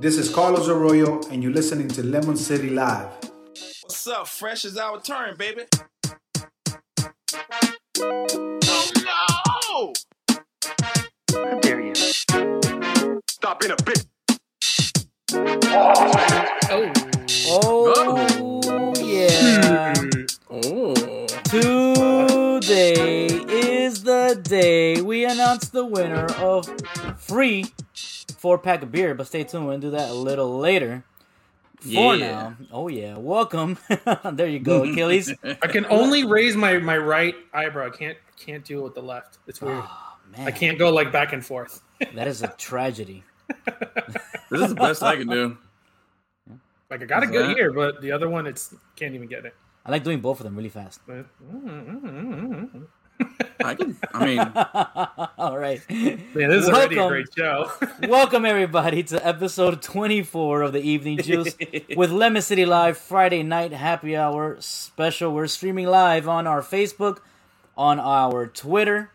This is Carlos Arroyo, and you're listening to Lemon City Live. What's up? Fresh is our turn, baby. Oh no! How dare you? Stop being a bitch. Oh, Oh, yeah. oh. Today is the day we announce the winner of free four pack of beer. But stay tuned, we're gonna do that a little later. For Yeah. now, oh yeah, welcome. there you go, Achilles. I can only raise my, my right eyebrow. I can't can't do it with the left. It's weird. Oh, man, I can't go like back and forth. That is a tragedy. This is the best I can do. Like I got a Is good that- ear, but the other one, it's can't even get it. I like doing both of them really fast. But, mm, mm, mm, mm I can. I mean, All right. Man, this is already a great show. Welcome everybody to episode 24 of the Evening Juice with Lemon City Live Friday night happy hour special. We're streaming live on our Facebook, on our Twitter.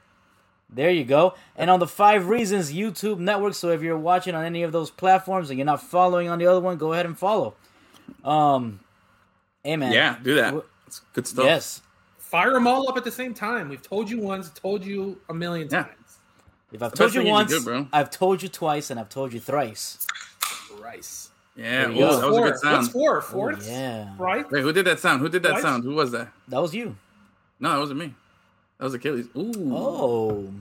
There you go. And on the Five Reasons YouTube network. So if you're watching on any of those platforms and you're not following on the other one, go ahead and follow. Um Hey man. yeah, do that. It's good stuff. Yes. Fire them all up at the same time. We've told you once, told you a million Yeah. times. If I've The told you thing you can once, do, bro. I've told you twice, and I've told you thrice. Thrice. Yeah. There you Oh, go. that was a Four. good sound. What's four? Oh, Fourth? yeah. Right? Wait, who did that sound? Who did that What? sound? Who was that? That was you. No, that wasn't me. That was Achilles. Ooh. Oh.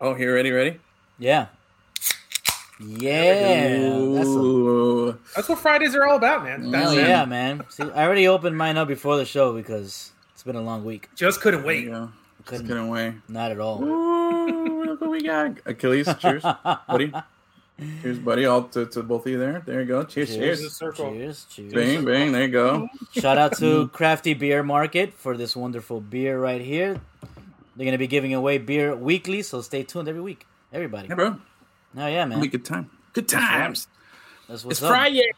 Oh, here, ready, ready? Yeah. Yeah. That's a, Ooh. That's what Fridays are all about, man. That's hell it. yeah, man. See, I already opened mine up before the show because it's been a long week. Just couldn't wait. go. Just Couldn't, couldn't wait. not at all. Ooh, look what we got. Achilles, cheers, buddy. Cheers, buddy. All to, to both of you there. There you go. Cheers, Cheers. cheers. Cheers. Circle. Cheers, cheers. Bang, bang. There you go. Shout out to mm-hmm. Crafty Beer Market for this wonderful beer right here. They're gonna be giving away beer weekly, so stay tuned every week. Everybody. Yeah, bro. Oh yeah, It'll be good time. Good times. That's what's It's up. Friday.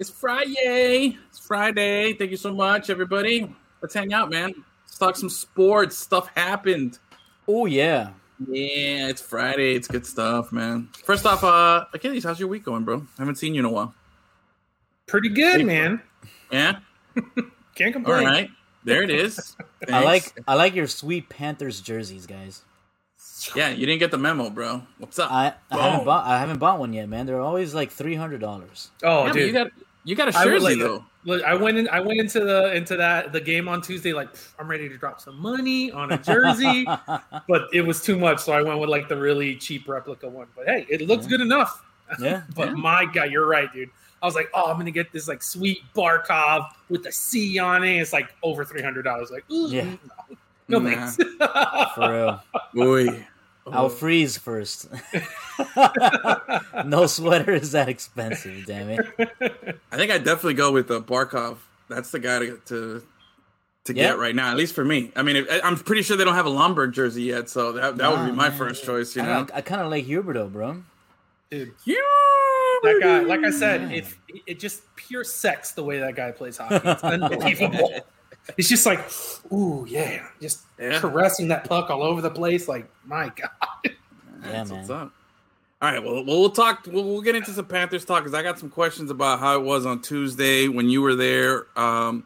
It's Friday. It's Friday. Thank you so much, everybody. Let's hang out, man. Let's talk some sports. Stuff happened. Oh yeah. Yeah, it's Friday. It's good stuff, man. First off, uh, Achilles, how's your week going, bro? I haven't seen you in a while. Pretty good, man. Yeah. Can't All complain. right. There it is. I like I like your sweet Panthers jerseys, guys. Yeah, you didn't get the memo, bro. What's up? I, I haven't bought I haven't bought one yet, man. They're always like three hundred dollars. Oh, Yeah, dude. you got you got a I would jersey like- though. Look, I went in. I went into the into that the game on Tuesday. Like I'm ready to drop some money on a jersey, but it was too much, so I went with like the really cheap replica one. But hey, it looks Yeah. good enough. Yeah. But Yeah. my God, you're right, dude. I was like, oh, I'm gonna get this like sweet Barkov with the C on it. It's like over three hundred dollars. Like, ooh, Yeah. no, no Nah. thanks. For real. Boy. I'll uh-huh. freeze first. no sweater is that expensive, damn it. I think I definitely go with the Barkov. That's the guy to to, to Yeah. get right now, at least for me. I mean, if, I'm pretty sure they don't have a Lomberg jersey yet, so that, that would be my man. first choice. You I, know, I, kind of like Huberdeau, bro. dude, yeah, that guy. Like I said, Yeah. it it just pure sex the way that guy plays hockey. It's unbelievable. It's just like, ooh, yeah, just Yeah. caressing that puck all over the place. Like, my God. Yeah, That's what's man. up. All right, well, we'll, we'll talk. We'll, we'll get into some Panthers talk because I got some questions about how it was on Tuesday when you were there, um,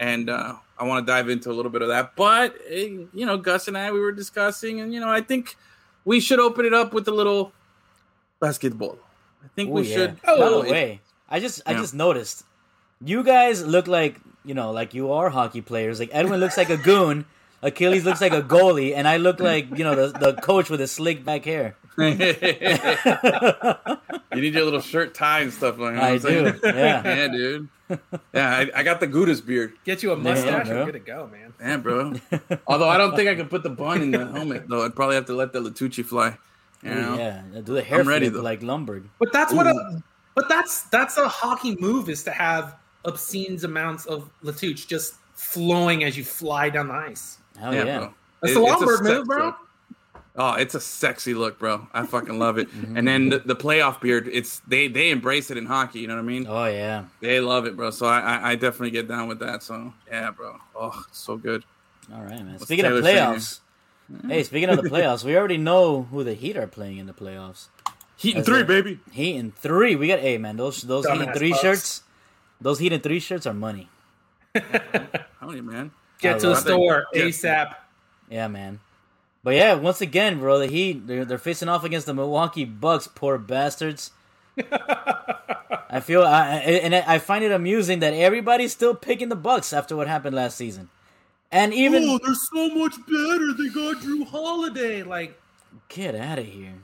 and uh, I want to dive into a little bit of that. But eh, you know, Gus and I we were discussing, and you know, I think we should open it up with a little basketball. I think Ooh, we yeah. should. By Oh, the way, I just I just noticed you guys look like you know like you are hockey players. Like Edwin looks like a goon, Achilles looks like a goalie, and I look like you know the the coach with his slick back hair. you need your little shirt tie and stuff like that. I do, yeah. yeah, dude. Yeah, I, I got the Gudas beard. Get you a mustache, bro. you're good to go, man. Yeah, bro. Although I don't think I could put the bun in the helmet, though. I'd probably have to let the Latucci fly. You know? Yeah, do the hair I'm ready, flip though. like Lomberg. But that's what a but that's that's a hockey move is to have obscene amounts of Latouche just flowing as you fly down the ice. Hell yeah, bro. That's It- it's a Lomberg move, bro. look. Oh, it's a sexy look, bro. I fucking love it. Mm-hmm. And then the, the playoff beard, it's they they embrace it in hockey. You know what I mean? Oh yeah. They love it, bro. So I, I I definitely get down with that. So yeah, bro. Oh, it's so good. All right, man. What's Speaking of Taylor saying? playoffs, hey, speaking of the playoffs, we already know who the Heat are playing in the playoffs. Heat and three, it. baby. Heat and three. We got hey man, those those Heat and three Bucks. shirts. Those Heat and three shirts are money. How you, man? Get I to the love it. store Yeah. ASAP. Yeah, man. But yeah, once again, bro, the Heat they're, they're facing off against the Milwaukee Bucks. Poor bastards. I feel, I, I- and I find it amusing that everybody's still picking the Bucks after what happened last season, and even Oh, they're so much better. They got Jrue Holiday. Like, get out of here.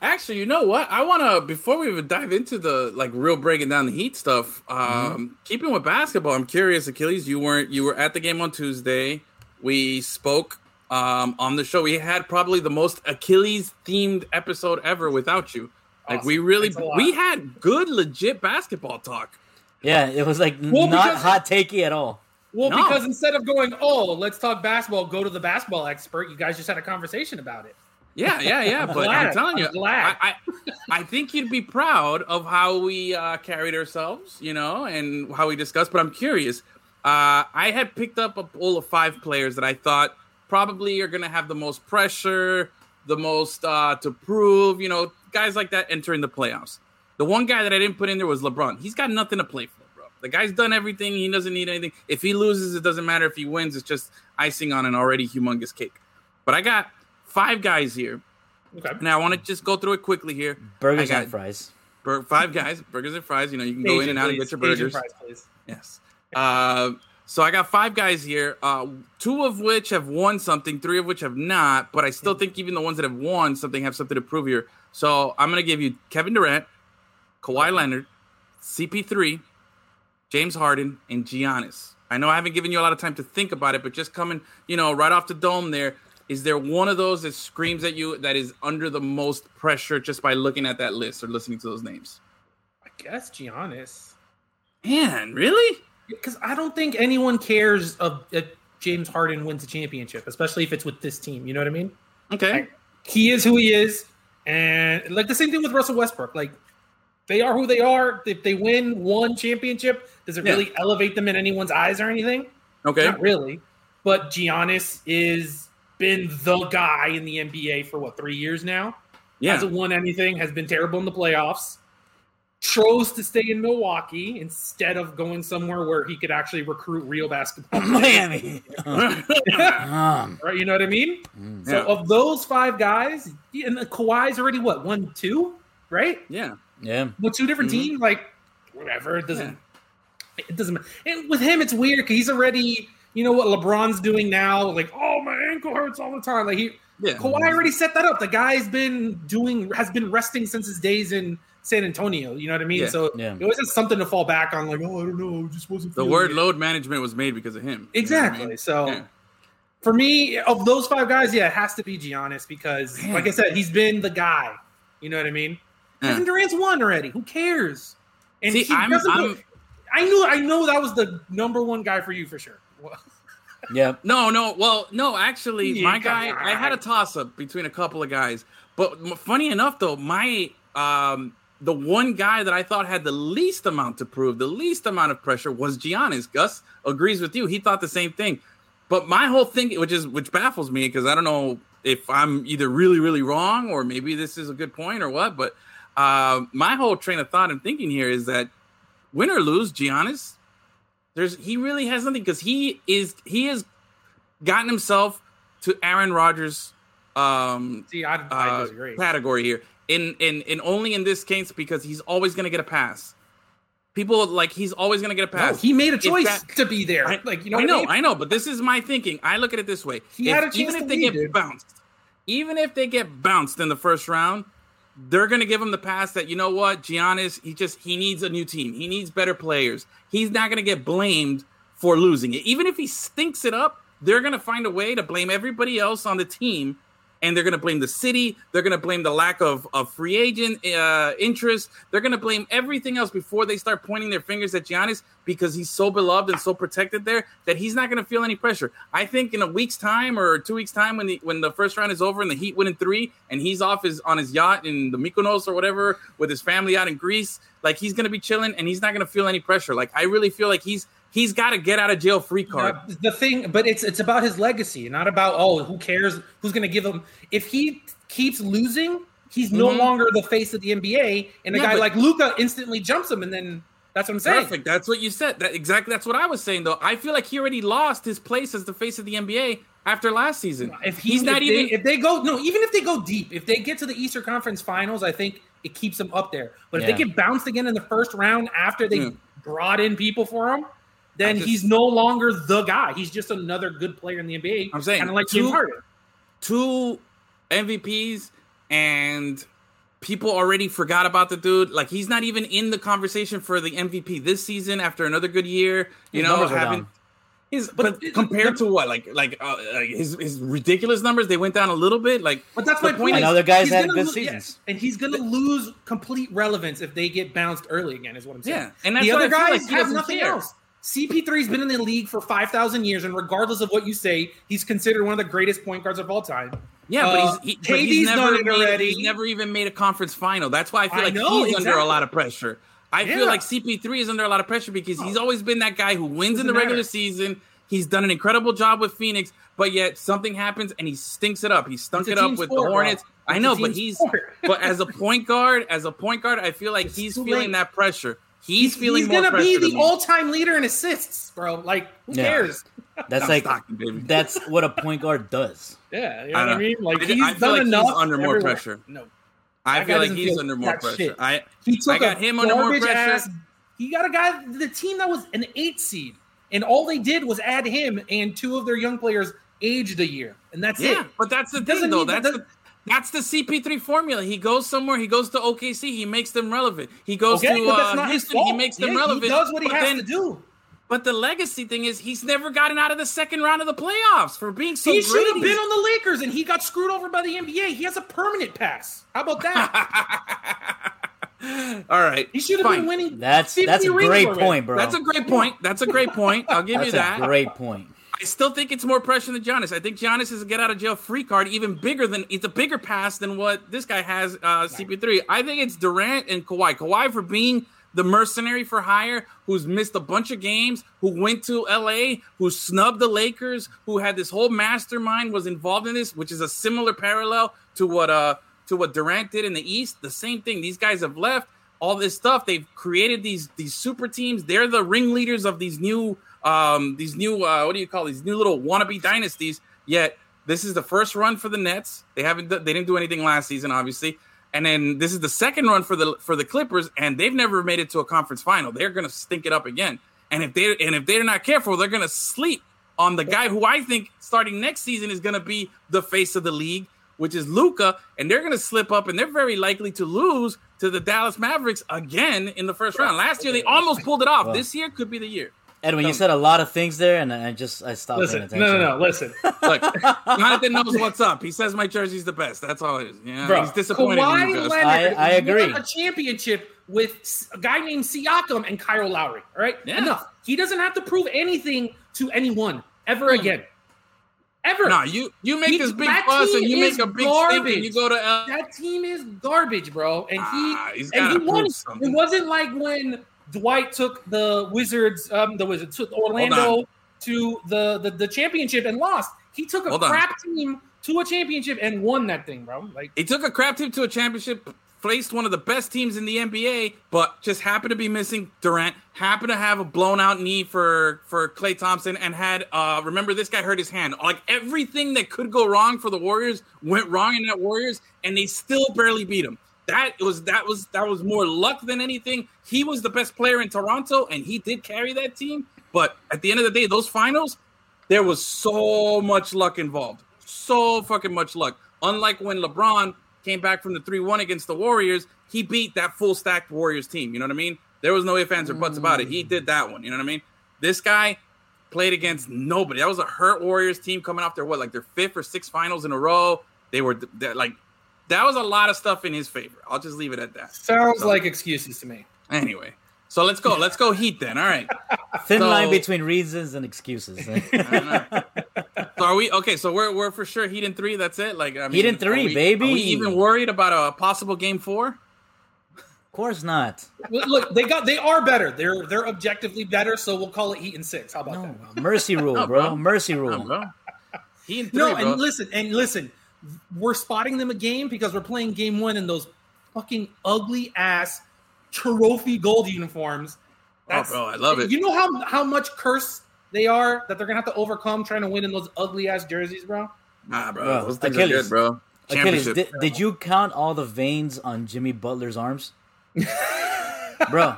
Actually, you know what? I want to before we even dive into the like real breaking down the Heat stuff. Um, Keeping with basketball, I'm curious, Achilles. You weren't you were at the game on Tuesday. We spoke um, on the show. We had probably the most Achilles themed episode ever without you. Like we really Thanks a lot. we had good legit basketball talk. Yeah, it was like Well, not hot takey at all. well, No. because instead of going, oh, let's talk basketball, go to the basketball expert. You guys just had a conversation about it. Yeah, yeah, yeah. But glad. I'm telling you, I'm. I, I, I think you'd be proud of how we uh, carried ourselves, you know, and how we discussed. But I'm curious. Uh, I had picked up a pool of five players that I thought probably are going to have the most pressure, the most uh, to prove, you know, guys like that entering the playoffs. The one guy that I didn't put in there was LeBron. He's got nothing to play for, bro. The guy's done everything. He doesn't need anything. If he loses, it doesn't matter. If he wins, it's just icing on an already humongous cake. But I got five guys here. Okay. Now I want to just go through it quickly here. Burgers and fries. bur- five guys, burgers and fries. You know, you can go in and out and get your Asian burgers. fries, please. Yes. Uh, so I got five guys here, uh, two of which have won something, three of which have not. But I still think even the ones that have won something have something to prove here. So I'm gonna give you Kevin Durant, Kawhi Leonard, CP3, James Harden, and Giannis. I know I haven't given you a lot of time to think about it, but just coming, you know, right off the dome there, is there one of those that screams at you that is under the most pressure just by looking at that list or listening to those names? I guess Giannis. Man, really? Because I don't think anyone cares of if James Harden wins a championship, especially if it's with this team. You know what I mean? Okay. He is who he is, and like the same thing with Russell Westbrook. Like they are who they are. If they win one championship, does it Yeah. really elevate them in anyone's eyes or anything? Okay. Not really. But Giannis is been the guy in the NBA for what three years now. Yeah. Hasn't won anything. Has been terrible in the playoffs. Chose to stay in Milwaukee instead of going somewhere where he could actually recruit real basketball. Miami. um, right? You know what I mean? So of those five guys, yeah, and the Kawhi's already what one, two, right? yeah. yeah. Well, two different Mhm. teams, like whatever. It doesn't. It doesn't. matter. And with him, it's weird because he's already. You know what LeBron's doing now? Like, oh, my ankle hurts all the time. Like he, Yeah. Kawhi already set that up. The guy's been doing, has been resting since his days in San Antonio. You know what I mean? Yeah. So Yeah. he always has something to fall back on. Like, oh, I don't know, just wasn't The word it. load management was made because of him. You know I Exactly. mean? So Yeah. for me, of those five guys, yeah, it has to be Giannis because, Man. like I said, he's been the guy. You know what I mean? Yeah. Kevin Durant's won already. Who cares? And See, he I'm- doesn't. I'm- I knew. I know that was the number one guy for you for sure. Well, Yeah. No, no. Well, no. Actually, Yeah, my guy. I had a toss up between a couple of guys, but funny enough, though, my um, the one guy that I thought had the least amount to prove, the least amount of pressure, was Giannis. Gus agrees with you. He thought the same thing. But my whole thing, which is which baffles me, because I don't know if I'm either really, really wrong or maybe this is a good point or what. But uh, my whole train of thought and thinking here is that win or lose, Giannis, there's he really has nothing because he is he has gotten himself to Aaron Rodgers um see, I, I uh, disagree. category here. In in in only in this case because he's always gonna get a pass. People like he's always gonna get a No, pass. he made a choice that- to be there. I, like you know, I know, mean? I know, but this is my thinking. I look at it this way: He If- had a chance even to if they get dude. bounced, even if they get bounced in the first round, they're gonna give him the pass that you know what, Giannis, he just he needs a new team. He needs better players. He's not gonna get blamed for losing it. Even if he stinks it up, they're gonna find a way to blame everybody else on the team. And they're going to blame the city. They're going to blame the lack of, of free agent uh, interest. They're going to blame everything else before they start pointing their fingers at Giannis because he's so beloved and so protected there that he's not going to feel any pressure. I think in a week's time or two weeks' time, when the when the first round is over and the Heat win in three, and he's off his on his yacht in the Mykonos or whatever with his family out in Greece, like he's going to be chilling and he's not going to feel any pressure. Like I really feel like he's he's got a get out of jail free card. Uh, the thing, but it's it's about his legacy, not about oh, who cares? Who's going to give him? If he keeps losing, he's no Mhm. longer the face of the NBA, and a Yeah, guy but- like Luka instantly jumps him, and then that's what I'm saying. Perfect. That's what you said. That exactly. That's what I was saying. Though I feel like he already lost his place as the face of the NBA after last season. If he, he's not if even. they, if they go no, even if they go deep, if they get to the Eastern Conference Finals, I think it keeps them up there. But if they get bounced again in the first round after they Yeah. brought in people for him, then just- he's no longer the guy. He's just another good player in the NBA. I'm saying kind of like two- James Harden. two MVPs and people already forgot about the dude. Like he's not even in the conversation for the MVP this season after another good year. You His know, numbers having his But but, compared the- to what, like like, uh, like his his ridiculous numbers, they went down a little bit. Like, But that's my point. point is And other guys he's had gonna good lo- seasons. yeah, and he's going to lose complete relevance if they get bounced early again. Is what I'm saying. Yeah, and that's the other guys like have nothing care. else. CP3's been in the league for five thousand years, and regardless of what you say, he's considered one of the greatest point guards of all time. Yeah, Uh, but he's, he, but he's never made, already. He's never even made a conference final. That's why I feel I like know, he's under a lot of pressure. I Yeah. feel like CP3 is under a lot of pressure because he's always been that guy who wins in the Doesn't regular matter. season. He's done an incredible job with Phoenix, but yet something happens and he stinks it up. He stunk it up with sport, the. Hornets. I know, but he's but as a point guard, as a point guard, I feel like It's he's feeling late. that pressure. He's, feeling he's more gonna be the me. all-time leader in assists, bro. Like, who Yeah. cares? That's I'm like Stockton, baby. that's what a point guard does. Yeah, you know I what I mean. Like, I he's I feel done like he's under more everywhere. pressure. No, I feel like he's feel under more pressure. shit. I he took I got a him under more pressure. Ass, he got a guy, the team that was an eight seed, and all they did was add him and two of their young players aged a year, and that's Yeah, it. but that's the He thing, though. That's that- the, that's the CP3 formula. He goes somewhere. He goes to OKC. He makes them relevant. He goes Okay, to but that's uh, not his Houston. fault. He makes them Yeah, relevant. He does what he but has then, to do. But the legacy thing is, he's never gotten out of the second round of the playoffs for being so he great. should have been on the Lakers, and he got screwed over by the NBA. He has a permanent pass. How about that? All right, He should have been winning. That's that's a great already. point, bro. That's a great point. That's a great point. I'll give you That's that. a great point. I still think it's more pressure than Giannis. I think Giannis is a get out of jail free card, even bigger than it's a bigger pass than what this guy has. Uh, CP3. I think it's Durant and Kawhi. Kawhi for being the mercenary for hire, who's missed a bunch of games, who went to LA, who snubbed the Lakers, who had this whole mastermind was involved in this, which is a similar parallel to what uh to what Durant did in the East. The same thing. These guys have left all this stuff. They've created these these super teams. They're the ringleaders of these new um these new uh what do you call these new little wannabe dynasties. Yet this is the first run for the Nets. They haven't they didn't do anything last season, obviously. And then this is the second run for the for the Clippers, and they've never made it to a conference final. They're gonna stink it up again. And if they and if they're not careful, they're gonna sleep on the guy who I think starting next season is gonna be the face of the league, which is Luka, and they're gonna slip up, and they're very likely to lose to the Dallas Mavericks again in the first round. Last year they almost pulled it off. This year could be the year. Edwin, you said a lot of things there, and I just I stopped Listen, paying no, attention. no, no. Listen, Look, Jonathan knows what's up. He says my jersey's the best. That's all it is. Yeah, bro. he's disappointed in Kawhi you guys. Leonard I- I agree. won a championship with a guy named Siakam and Kyle Lowry. All right, Yeah. enough. He doesn't have to prove anything to anyone ever again. Ever. Nah, you you make He- this big fuss and you make a big stink and you go to L- That team is garbage, bro. And Ah, he he's and he won. something. It wasn't like when Dwight took the Wizards, um, the Wizards took Orlando to the, the the championship and lost. He took a Hold on. crap team to a championship and won that thing, bro. Like He took a crap team to a championship, faced one of the best teams in the NBA, but just happened to be missing Durant, happened to have a blown out knee for for Klay Thompson, and had uh remember this guy hurt his hand. Like everything that could go wrong for the Warriors went wrong in that Warriors, and they still barely beat him. That was that was that was more luck than anything. He was the best player in Toronto, and he did carry that team. But at the end of the day, those finals, there was so much luck involved. So fucking much luck. Unlike when LeBron came back from the 3 1 against the Warriors, he beat that full stacked Warriors team. You know what I mean? There was no ifs, ands, or buts about it. He mm. did that one. You know what I mean? This guy played against nobody. That was a hurt Warriors team coming off their what, like their fifth or sixth finals in a row. They were like, that was a lot of stuff in his favor. I'll just leave it at that. sounds So- like excuses to me. Anyway, so let's go. Let's go Heat then. All right. Thin So- line between reasons and excuses. I know. So are we okay? So we're we're for sure Heat in three. That's it. Like I mean, Heat in three, are we- baby. Are we even worried about a possible game four? of course not. Look, Look, they got they are better. They're they're objectively better, so we'll call it Heat in six. How about No that? mercy rule, No, bro. bro. Mercy rule. on, bro. Heat in three, No, bro. and listen, and listen. We're spotting them a game because we're playing game one in those fucking ugly ass trophy gold uniforms. Oh, bro, I love it. You know how how much curse they are that they're gonna have to overcome trying to win in those ugly ass jerseys, bro. Nah, bro. Bro, Those things Achilles. are good, bro. Achilles, Championship. did, did you count all the veins on Jimmy Butler's arms? Bro,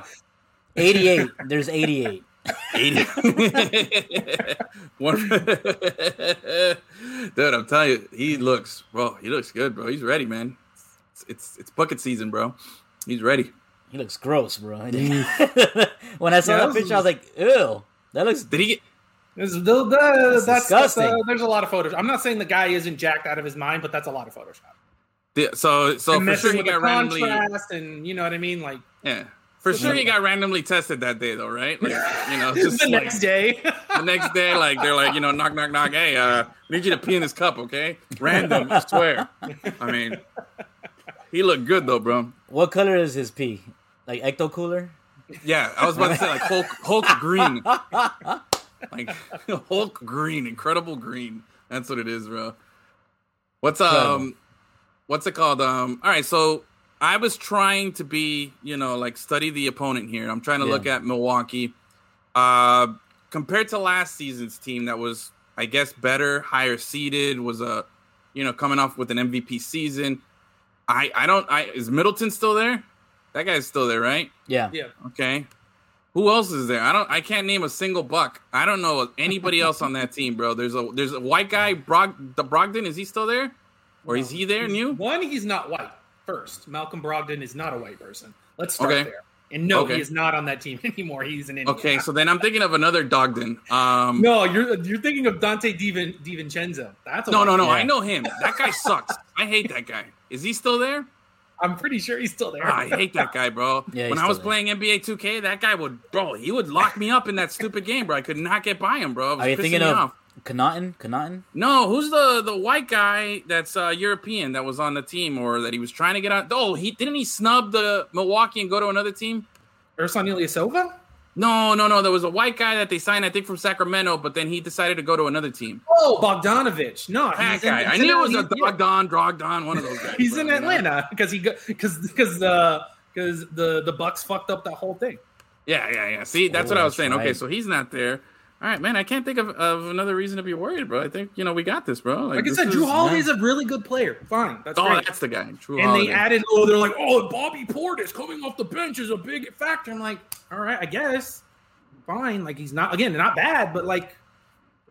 88. There's 88. 80. One- Dude, I'm telling you, he looks, bro. He looks good, bro. He's ready, man. It's it's, it's bucket season, bro. He's ready. He looks gross, bro. when I saw Yeah, that this picture, I was like, ew. That looks. Did he get? This the, the, that's, that's, disgusting. uh, there's a lot of photos. I'm not saying the guy isn't jacked out of his mind, but that's a lot of Photoshop. the- So so and for messing sure he with the got randomly. contrast, and you know what I mean. Like Yeah, for sure he got randomly tested that day, though, right? Like you know, just the like, next day. the next day, like they're like, you know, knock, knock, knock. Hey, uh, need you to pee in this cup, okay? Random, I swear. I mean, he looked good though, bro. What color is his pee? Like ecto cooler? Yeah, I was about to say like Hulk, Hulk green, like Hulk green, incredible green. That's what it is, bro. What's um, what's it called? Um, all right, so I was trying to be, you know, like study the opponent here. I'm trying to Yeah. look at Milwaukee. Uh, compared to last season's team, that was, I guess, better, higher seeded, was a, you know, coming off with an MVP season. I I don't. I is Middleton still there? That guy's still there, right? Yeah. yeah, Okay. Who else is there? I don't. I can't name a single buck. I don't know anybody else on that team, bro. There's a there's a white guy, Brog, the Brogdon. Is he still there, or is he there? New? one, he's not white. First, Malcolm Brogdon is not a white person. Let's start Okay. there. And no, Okay. he is not on that team anymore. He's an Indian. Okay, so then I'm thinking of another Dogden. Um, No, you're you're thinking of Donte Divin, DiVincenzo. That's a no, no, no. Yeah. I know him. That guy sucks. I hate that guy. Is he still there? I'm pretty sure he's still there. Ah, I hate that guy, bro. Yeah, when I was there. playing NBA 2K, that guy would, bro, he would lock me up in that stupid game, bro. I could not get by him, bro. It was Are you pissing thinking me of off. Connaughton? Connaughton? No, who's the the white guy that's uh, European that was on the team or that he was trying to get on? Oh, he didn't he snub the Milwaukee and go to another team? Ersan Ilyasova? No, no, no. There was a white guy that they signed, I think, from Sacramento, but then he decided to go to another team. Oh, Bogdanovich. No, That he's in- guy. I he's in- knew it was a he's- yeah. Dogdon, Drogdon, one of those guys. He's bro, in you know? Atlanta because he because because uh because the the Bucks fucked up that whole thing. Yeah, yeah, yeah. See, that's Oh, what I was that's saying. Okay, so he's not there. All right, man. I can't think of, of another reason to be worried, bro. I think you know we got this, bro. Like I said, is- Jrue Holiday's a really good player. Fine, that's Oh, great. that's the guy. Jrue and Holiday. they added, oh, they're like, oh, Bobby Portis coming off the bench is a big factor. I'm like, all right, I guess, fine. Like he's not again, not bad, but like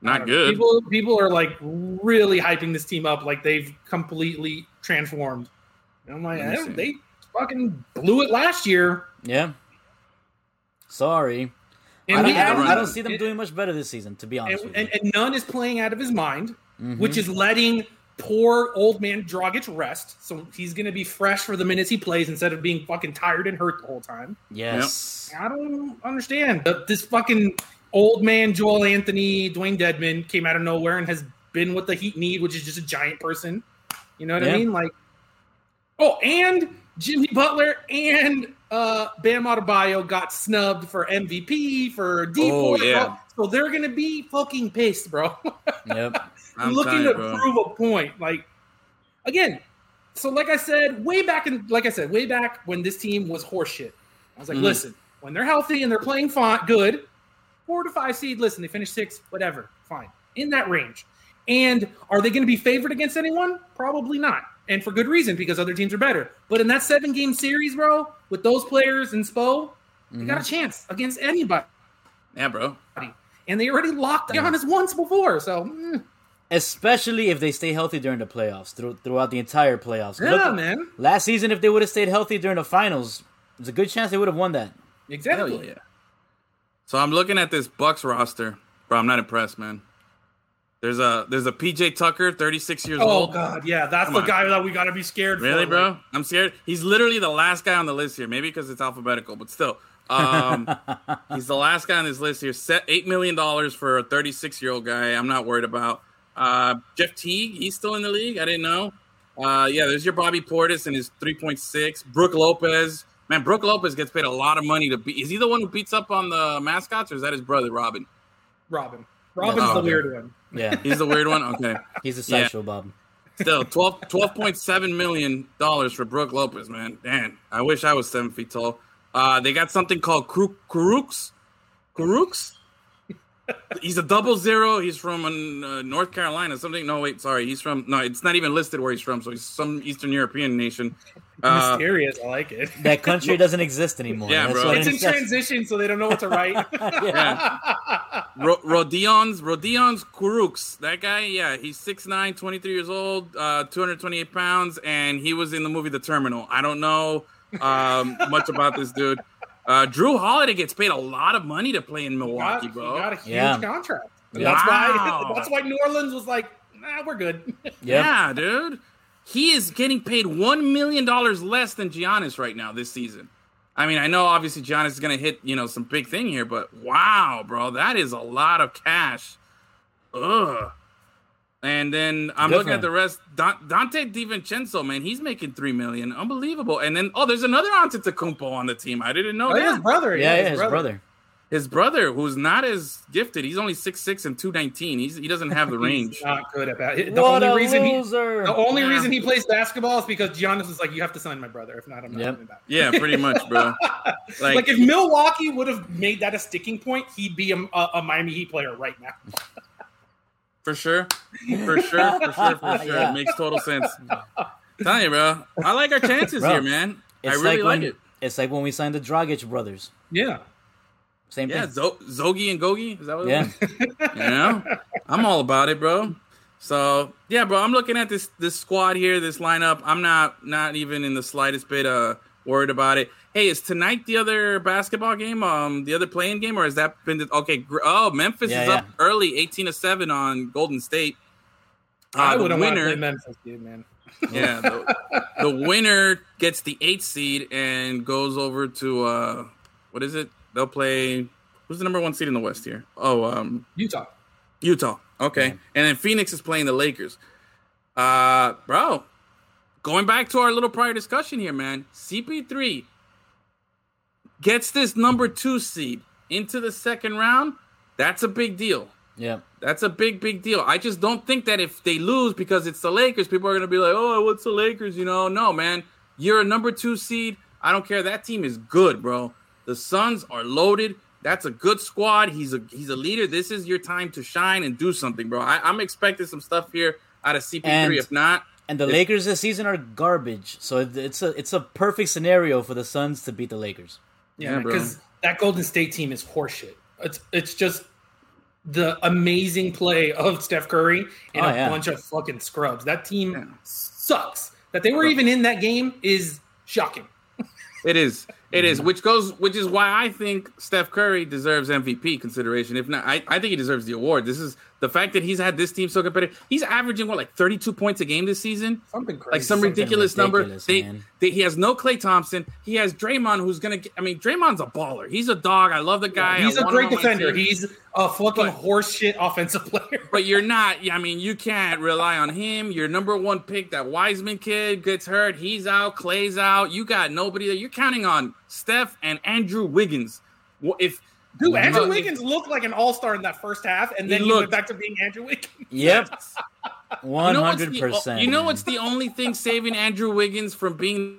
not good. People people are like really hyping this team up, like they've completely transformed. And I'm like, Let me see. they fucking blew it last year. Yeah. Sorry. And I don't, we I have- don't, I don't see them doing much better this season, to be honest and, with you. and, and none is playing out of his mind, Mhm. which is letting poor old man Dragic rest. So he's going to be fresh for the minutes he plays instead of being fucking tired and hurt the whole time. yes. I don't understand. This fucking old man Joel Anthony, Dewayne Dedmon came out of nowhere and has been what the Heat need, which is just a giant person. You know what Yeah. I mean? Like, oh, and Jimmy Butler and uh, Bam Adebayo got snubbed for MVP for D Oh, yeah. So they're gonna be fucking pissed, bro. Yep. I'm looking to bro. prove a point. Like again, so like I said, way back in like I said, way back when this team was horseshit. I was like, Mhm. listen, when they're healthy and they're playing fine, good, four to five seed. Listen, they finished six, whatever, fine, in that range. And are they to be favored against anyone? Probably not, and for good reason because other teams are better. But in that seven game series, bro, with those players and Spo, they got a chance against anybody. Yeah, bro. And they already locked Giannis once before, so mm, Especially if they stay healthy during the playoffs, through, throughout the entire playoffs. yeah, Look- man, Last season, if they would have stayed healthy during the finals, there's a good chance they would have won that. exactly. Hell yeah. So I'm looking at this Bucks roster, bro. I'm not impressed, man. There's a there's a PJ Tucker, 36 years Oh old. Oh God, yeah, that's Come the on. guy that we got to be scared for. Really, like- bro? I'm scared. He's literally the last guy on the list here. Maybe because it's alphabetical, but still. Um, he's the last guy on this list here. Set eight million dollars for a 36 year old guy. I'm not worried about. Uh, Jeff Teague, he's still in the league. I didn't know. Uh, yeah, there's your Bobby Portis and his 3.6. Brook Lopez. Man, Brook Lopez gets paid a lot of money to be. Is he the one who beats up on the mascots, or is that his brother Robin? Robin. Robin's Oh, the okay. weird one. Yeah, He's the weird one. Okay. he's a Yeah. sideshow, Bob. Still, 12 $12.7 million for Brooke Lopez, man. Man, I wish I was seven feet tall. Uh, they got something called Kru- Kuruks. Kurucs? He's a double zero. He's from uh, North Carolina. Something. No, wait, sorry. He's from. No, it's not even listed where he's from. So he's some Eastern European nation. Uh, Mysterious. I like it. That country doesn't exist anymore. Yeah, That's bro. It's in transition, so they don't know what to write. Ro- Rodions Rodions Kurucs. That guy, yeah, he's 6'9", 23 years old, uh, 228 pounds, and he was in the movie The Terminal. I don't know um, much about this dude. Uh, Jrue Holiday gets paid a lot of money to play in He Milwaukee, got, he bro. got a huge Yeah. contract. And Yeah. That's why. That's why New Orleans was like, "Nah, we're good." Yep. Yeah, dude. He is getting paid $1 million less than Giannis right now this season. I mean, I know obviously Giannis is going to hit, you know, some big thing here, but wow, bro, that is a lot of cash. Ugh. And then I'm Good looking at the rest. Don- Donte DiVincenzo, man, he's making three million, unbelievable. And then oh, there's another Antetokounmpo on the team. I didn't know Oh, that. his brother. Yeah, yeah, his brother. His brother, who's not as gifted, he's only six six and two nineteen. He's he doesn't have the range. He's not good at that. The What only a reason he, loser. the only Yeah. reason he plays basketball is because Giannis is like, "You have to sign my brother. If not, I'm not Yep. coming back." yeah, pretty much, bro. Like, Like if Milwaukee would have made that a sticking point, he'd be a, a, a Miami Heat player right now. For sure. For sure. For sure. For sure. Yeah. It makes total sense. Tell you, bro. I like our chances Bro, here, man. I It's really like like, when, it. It's like when we signed the Dragic brothers. Yeah, Same Yeah, thing. Zo- Zogi and Gogi. Is that what Yeah. it was? You know? I'm all about it, bro. So yeah, bro. I'm looking at this this squad here, this lineup. I'm not not even in the slightest bit uh worried about it. Hey, is tonight the other basketball game? Um, the other playing game, or has that been the, okay? Gr- oh, Memphis Yeah, is yeah. up early, 18 to seven on Golden State. Uh, I the wouldn't want to winner- Memphis, dude, man. Yeah, the, the winner gets the eighth seed and goes over to uh, what is it? They'll play. Who's the number one seed in the West here? Oh, um, Utah. Utah. Okay, and then Phoenix is playing the Lakers. Uh, bro, going back to our little prior discussion here, man. CP3 gets this number two seed into the second round. That's a big deal. Yeah. That's a big, big deal. I just don't think that if they lose because it's the Lakers, people are going to be like, oh, what's the Lakers? You know, no, man. You're a number two seed. I don't care. That team is good, bro. The Suns are loaded. That's a good squad. He's a he's a leader. This is your time to shine and do something, bro. I, I'm expecting some stuff here out of CP3. And- if not, And the It's- Lakers this season are garbage. So it's a it's a perfect scenario for the Suns to beat the Lakers. Yeah, Yeah, because that Golden State team is horseshit. It's it's just the amazing play of Steph Curry and Oh, a yeah. bunch of fucking scrubs. That team Yeah. sucks. That they were even in that game is shocking. It is. It Mm-hmm. Which goes which is why I think Steph Curry deserves MVP consideration. If not, I, I think he deserves the award. This is the fact that he's had this team so competitive. He's averaging what, like 32 points a game this season? Something crazy. Like some Something ridiculous, ridiculous, number. They, they, he has no Klay Thompson. He has Draymond, who's gonna. Get, I mean, Draymond's a baller. He's a dog. I love the guy. He's I a great defender. He's a fucking But- horseshit offensive player. But you're not. I mean, you can't rely on him. Your number one pick, that Wiseman kid, gets hurt. He's out. Klay's out. You got nobody. there. You're counting on Steph and Andrew Wiggins. Wh- If Dude, Andrew Look, Wiggins looked like an all star in that first half, and then He he, went back to being Andrew Wiggins. Yep. You know what's hundred the- percent. You know what's the only thing saving Andrew Wiggins from being.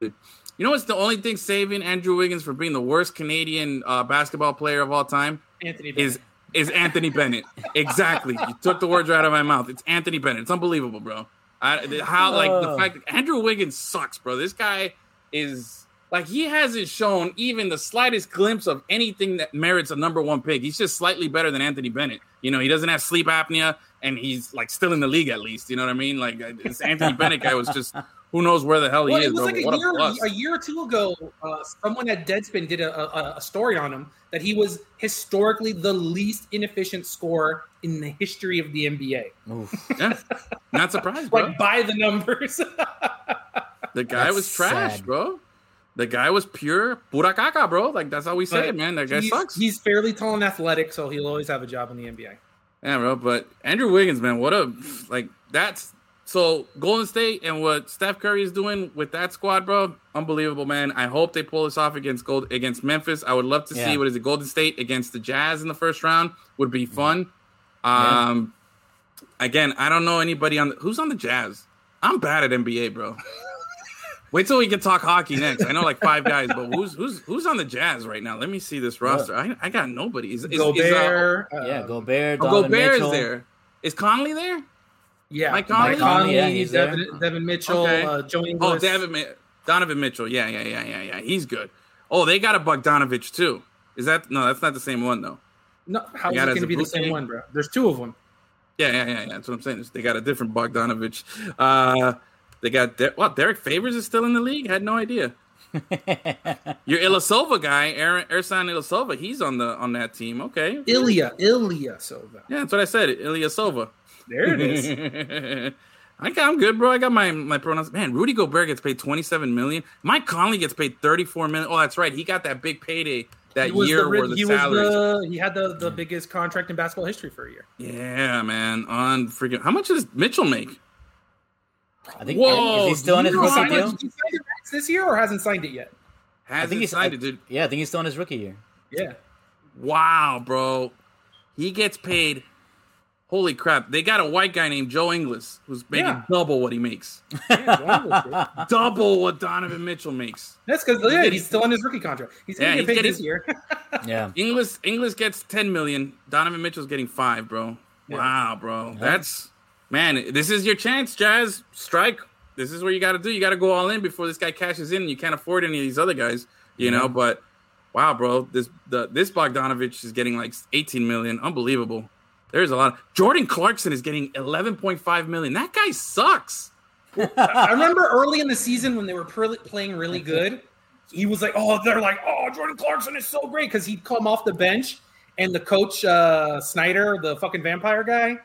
You know what's the only thing saving Andrew Wiggins from being the worst Canadian uh, basketball player of all time? Anthony Bennett. is is Anthony Bennett. exactly. You took the words right out of my mouth. It's Anthony Bennett. It's unbelievable, bro. I, how like the Oh. fact that Andrew Wiggins sucks, bro. This guy is like he hasn't shown even the slightest glimpse of anything that merits a number one pick. He's just slightly better than Anthony Bennett. You know, he doesn't have sleep apnea, and he's like still in the league at least. You know what I mean? Like uh, this Anthony Bennett guy was just who knows where the hell he Well, is, it was bro. like a a year, bust. a year or two ago. Uh, someone at Deadspin did a, a, a story on him that he was historically the least inefficient scorer in the history of the NBA. Oof. Yeah, not surprised, bro. Like by the numbers. The guy That's was trash, sad. bro. The guy was pure pura caca, bro. Like that's how we say But it, man. That guy he's, sucks. He's fairly tall and athletic, so he'll always have a job in the NBA. Yeah, bro. But Andrew Wiggins, man, what a like that's so Golden State and what Steph Curry is doing with that squad, bro. Unbelievable, man. I hope they pull this off against Gold against Memphis. I would love to Yeah. see what is it, Golden State against the Jazz in the first round would be fun. Yeah. Um again, I don't know anybody on the, who's on the Jazz. I'm bad at NBA, bro. Wait till we can talk hockey next. I know like five guys, but who's who's who's on the Jazz right now? Let me see this roster. I, I got nobody. Is, is, is, uh, Gobert. uh, yeah, Gobert, oh, Gobert Mitchell. is there. Is Conley there? Yeah, Mike Conley? Mike Conley, Yeah, he's there. Devin, Devin Mitchell, Okay. uh, Joe Oh, Ingles. David, Mi- Donovan Mitchell. Yeah, yeah, yeah, yeah, yeah. He's good. Oh, they got a Bogdanovich too. Is that no? That's not the same one though. No, how is You it going to be the same one, bro? There's two of them. Yeah, yeah, yeah, yeah. That's what I'm saying. They got a different Bogdanovich. Uh, they got De- what? Derrick Favors is still in the league. Had no idea. Your Ilyasova guy, Aaron Ersan Ilyasova, he's on the on that team. Okay, Ilya, Ilya Silva. yeah, that's what I said. Ilyasova. There it is. I got, I'm good, bro. I got my my pronouns. Man, Rudy Gobert gets paid 27 million. Mike Conley gets paid 34 million. Oh, that's right. He got that big payday that he was year the, where the he was salaries. the he had the, the biggest contract in basketball history for a year. Yeah, man. On freaking. How much does Mitchell make? I think Whoa, is he still on his rookie signed deal? Did he sign the max this year or hasn't signed it yet? Has I think he he's signed it, dude. Yeah, I think he's still on his rookie year. Yeah. Wow, bro. He gets paid. Holy crap. They got a white guy named Joe Ingles who's making Yeah. double what he makes. yeah John double what Donovan Mitchell makes. That's because yeah, he's still on his rookie contract. He's gonna Yeah, get he's paid this year. Yeah, Ingles Ingles gets 10 million. Donovan Mitchell's getting 5, bro. Wow, bro. That's man, this is your chance, Jazz. Strike. This is what you got to do. You got to go all in before this guy cashes in and you can't afford any of these other guys, you know, but wow, bro. This the this Bogdanovich is getting like 18 million. Unbelievable. There's a lot. Jordan Clarkson is getting 11.5 million. That guy sucks. I remember early in the season when they were pre- playing really good, he was like, "Oh, they're like, oh, Jordan Clarkson is so great" because he'd come off the bench and the coach uh, Snyder, the fucking vampire guy,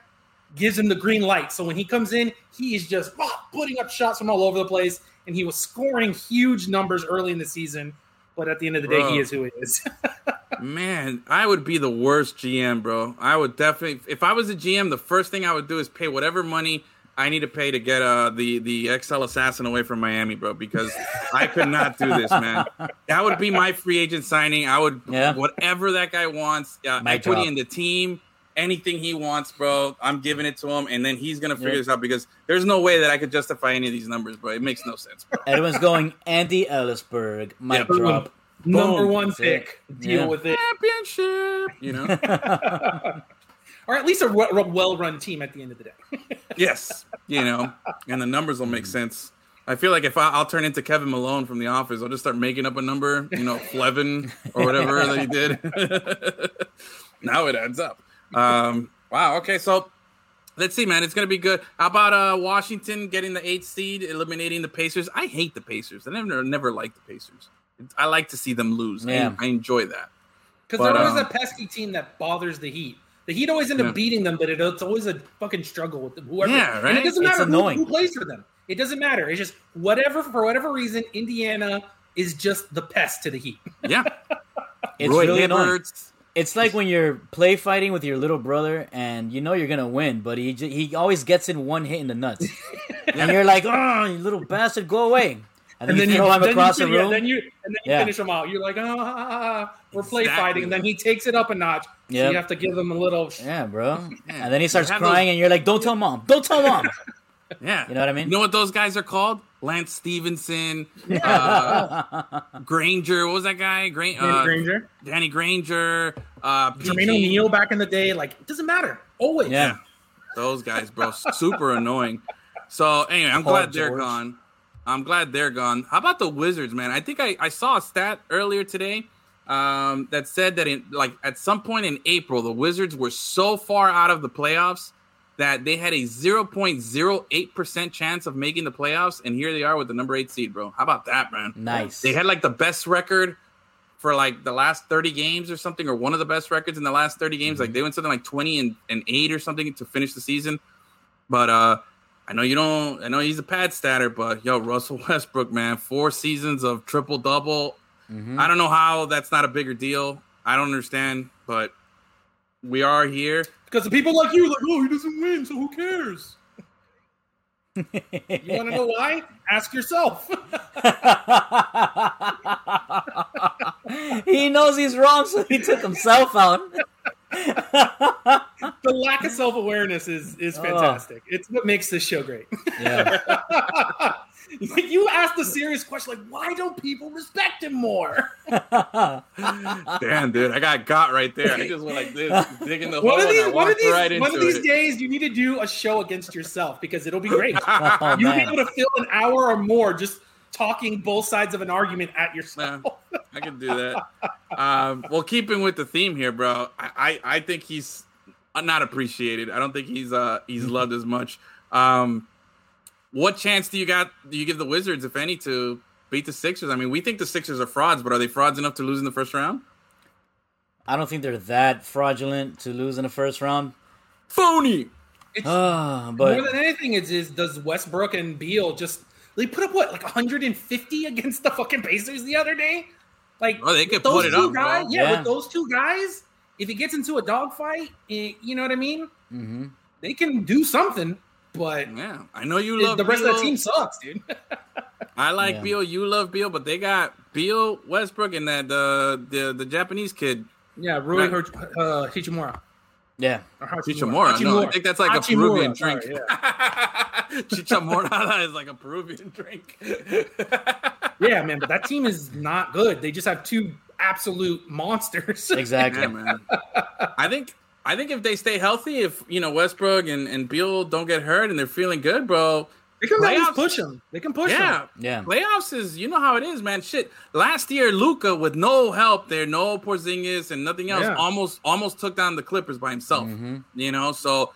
gives him the green light. So when he comes in, he is just ah, putting up shots from all over the place, and he was scoring huge numbers early in the season. But at the end of the day, he is who he is. Man, I would be the worst GM, bro. I would definitely, if I was a GM, the first thing I would do is pay whatever money I need to pay to get uh, the the XL assassin away from Miami, bro. Because I could not do this, man. That would be my free agent signing. I would, Yeah. whatever that guy wants, uh, Mic equity drop. in the team, anything he wants, bro. I'm giving it to him, and then he's gonna figure Yeah. this out because there's no way that I could justify any of these numbers, bro. It makes no sense, bro. Everyone's going Andy Ellisberg. Mic Yeah, drop. Number Boom. one That's it. pick. Deal Yeah. with it, Championship, you know. or at least a well run team at the end of the day. Yes, you know, and the numbers will make sense. I feel like if I, I'll turn into Kevin Malone from The Office, I'll just start making up a number, you know, Flevin or whatever that he did. now it adds up. Um, wow. Okay, so let's see, man. It's gonna be good. How about uh, Washington getting the eighth seed, eliminating the Pacers? I hate the Pacers. I never, never liked the Pacers. I like to see them lose. I- Yeah. I, enjoy that. Because they're always um, a pesky team that bothers the Heat. The Heat always end up Yeah. beating them, but it, it's always a fucking struggle with them. Whoever, Yeah, And right? it doesn't matter who, who plays for them. It doesn't matter. It's just whatever for whatever reason, Indiana is just the pest to the Heat. Yeah, It's Roy really annoying. Hibbert's. It's like when you're play fighting with your little brother and you know you're gonna win, but he j- he always gets in one hit in the nuts, and you're like, "Oh, you little bastard, go away!" And then, you throw him then across you, the yeah, room. then you and then you Yeah. finish them out. You're like, ah, ah, ah, ah, we're play Exactly. fighting, and then he takes it up a notch. So you have to give him a little. yeah, bro. And then he starts crying, those- and you're like, "Don't tell mom! Don't tell mom!" Yeah. You know what I mean? You know what those guys are called? Lance Stephenson, uh, Granger. What was that guy? Gra- Danny uh, Granger, Danny Granger. Uh, Jermaine O'Neal back in the day, like it doesn't matter. Always. yeah, Those guys, bro, super annoying. So anyway, I'm Paul glad they're gone. I'm glad they're gone. How about the Wizards, man? I think I, I saw a stat earlier today um, that said that in like at some point in April, the Wizards were so far out of the playoffs that they had a 0.08 percent chance of making the playoffs, and here they are with the number eight seed, bro. How about that, man? nice. They had like the best record for like the last 30 games or something, or one of the best records in the last 30 games. Like they went something like 20 and, and 8 or something to finish the season. But uh I know you don't I know he's a pad statter, but yo, Russell Westbrook, man, four seasons of triple double. I don't know how that's not a bigger deal. I don't understand, but we are here. Because the people like you, like, oh, he doesn't win, so who cares? you want to know why? Ask yourself. he knows he's wrong, so he took himself out. the lack of self awareness is is Oh. fantastic. It's what makes this show great. Yeah. Like you asked a serious question, like why don't people respect him more? Damn, dude, I got got right there. I just went like this, digging the hole, One of and these, one of these, right one of these it. days, you need to do a show against yourself because it'll be great. Oh, You'll be able to fill an hour or more just talking both sides of an argument at yourself. I can do that. Um, well, keeping with the theme here, bro, I, I, I think he's not appreciated. I don't think he's uh he's loved as much. Um, what chance do you got? Do you give the Wizards, if any, to beat the Sixers? I mean, we think the Sixers are frauds, but are they frauds enough to lose in the first round? I don't think they're that fraudulent to lose in the first round. Phony. Ah, More but than anything, is is does Westbrook and Beal just they put up what like 150 against the fucking Pacers the other day? Like Oh, they could those put it two up, guys, yeah, Yeah. with those two guys, if it gets into a dogfight, you know what I mean? Mhm. They can do something, but Yeah, I know you it- love the rest of the team sucks, dude. I like Yeah. Beal. You love Beal, but they got Beal, Westbrook, and that uh, the the Japanese kid yeah, Rui Right. uh, Hachimura. yeah, Or Chichamora. No, I think that's like a Hachimura, Peruvian drink. sorry, yeah. Chichamora is like a Peruvian drink. yeah, man, but that team is not good. They just have two absolute monsters. exactly. yeah, man. I think I think if they stay healthy, if you know Westbrook and, and Beal don't get hurt and they're feeling good, bro. They can always Playoffs- push them. They can push Yeah, them. Yeah. Playoffs is you know how it is, man. Shit. Last year, Luka with no help there, no Porzingis and nothing else, Yeah. almost almost took down the Clippers by himself. Mm-hmm. You know, so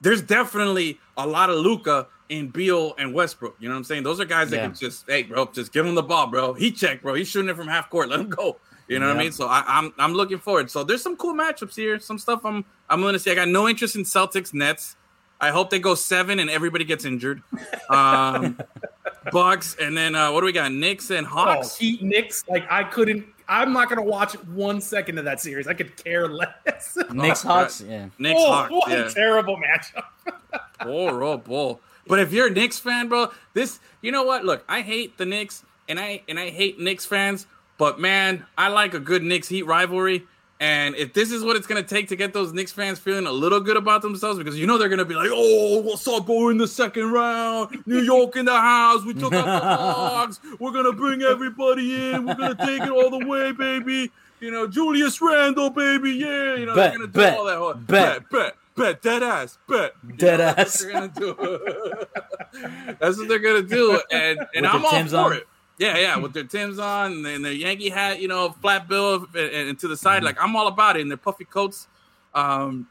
there's definitely a lot of Luka in Beal and Westbrook. You know what I'm saying? Those are guys that Yeah. can just, hey, bro, just give him the ball, bro. He checked, bro. He's shooting it from half court. Let him go. You know what I mean? So I, I'm I'm looking forward. So there's some cool matchups here. Some stuff I'm I'm going to see. I got no interest in Celtics Nets. I hope they go seven and everybody gets injured. Um, Bucks and then uh, what do we got? Knicks and Oh, Hawks. Heat Knicks. Like I couldn't. I'm not gonna watch one second of that series. I could care less. Knicks Hawks. Yeah. Knicks oh, Hawks. what Yeah. a terrible matchup. Bull, oh, bull. But if you're a Knicks fan, bro, this you know what? Look, I hate the Knicks and I and I hate Knicks fans, but man, I like a good Knicks Heat rivalry. And if this is what it's gonna take to get those Knicks fans feeling a little good about themselves, because you know they're gonna be like, "Oh, what's up, boy? In the second round, New York in the house. We took out the Hawks. We're gonna bring everybody in. We're gonna take it all the way, baby. You know, Julius Randle, baby. Yeah, you know, Bet, they're gonna do bet, all that. whole- bet. bet, bet, bet, dead ass, bet, You Dead know, ass. That's what they're gonna do. that's what they're gonna do, and and With I'm all for on? it. Yeah, yeah, with their Tims on and, their Yankee hat, you know, flat bill and, and to the side. Mm-hmm. Like I'm all about it. And their puffy coats. Um,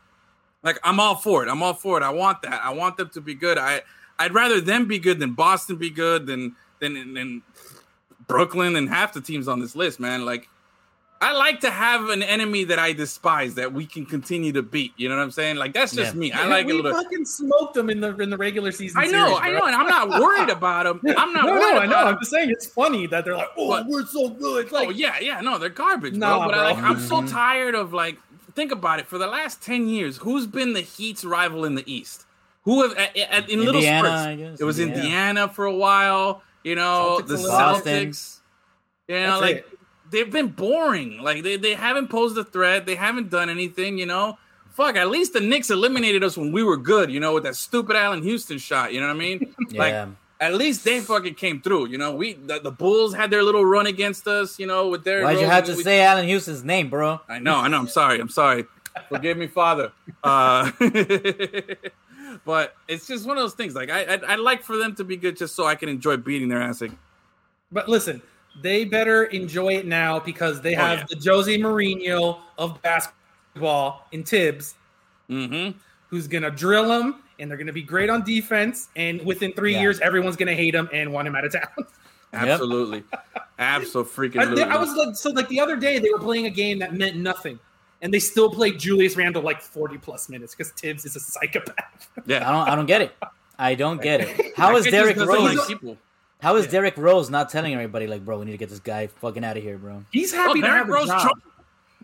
like I'm all for it. I'm all for it. I want that. I want them to be good. I I'd rather them be good than Boston be good than than than Brooklyn and half the teams on this list, man. Like I like to have an enemy that I despise that we can continue to beat. You know what I'm saying? Like that's just Yeah. me. I like a we little. fucking smoked them in the in the regular season. I know, series, I know, and I'm not worried about them. I'm not no, worried no, I know. about I'm just saying it's funny that they're like, "Oh, But- we're so good." It's Oh like, yeah, yeah, no, they're garbage, Nah, bro. But I, like, bro. I'm so mm-hmm. tired of like, think about it. For the last ten years, who's been the Heat's rival in the East? Who have at, at, in little Indiana, spurts? I guess. It was Indiana. Indiana for a while. You know, Celtics the a. Boston. Celtics. You know, That's like it. They've been boring. Like they, they haven't posed a threat. They haven't done anything. You know, fuck. At least the Knicks eliminated us when we were good. You know, with that stupid Allan Houston shot. You know what I mean? Like Yeah. at least they fucking came through. You know, we the, the Bulls had their little run against us. You know, with their Why'd you have to we- say Allan Houston's name, bro? I know, I know. I'm sorry. I'm sorry. Forgive me, Father. Uh, but it's just one of those things. Like I, I, I like for them to be good, just so I can enjoy beating their ass. Like, But listen, they better enjoy it now because they Oh, have yeah. the José Mourinho of basketball in Thibs, mm-hmm. who's gonna drill them, and they're gonna be great on defense. And within three Yeah. years, everyone's gonna hate him and want him out of town. absolutely, absolutely, I, freaking. I was like, so like the other day they were playing a game that meant nothing, and they still played Julius Randle like forty plus minutes because Thibs is a psychopath. Yeah, I don't. I don't get it. I don't get it. How is That kid Derrick Rose? like people. How is Derrick Rose not telling everybody like, bro, we need to get this guy fucking out of here, bro? He's Oh, happy to Derrick have a Rose. job. tro-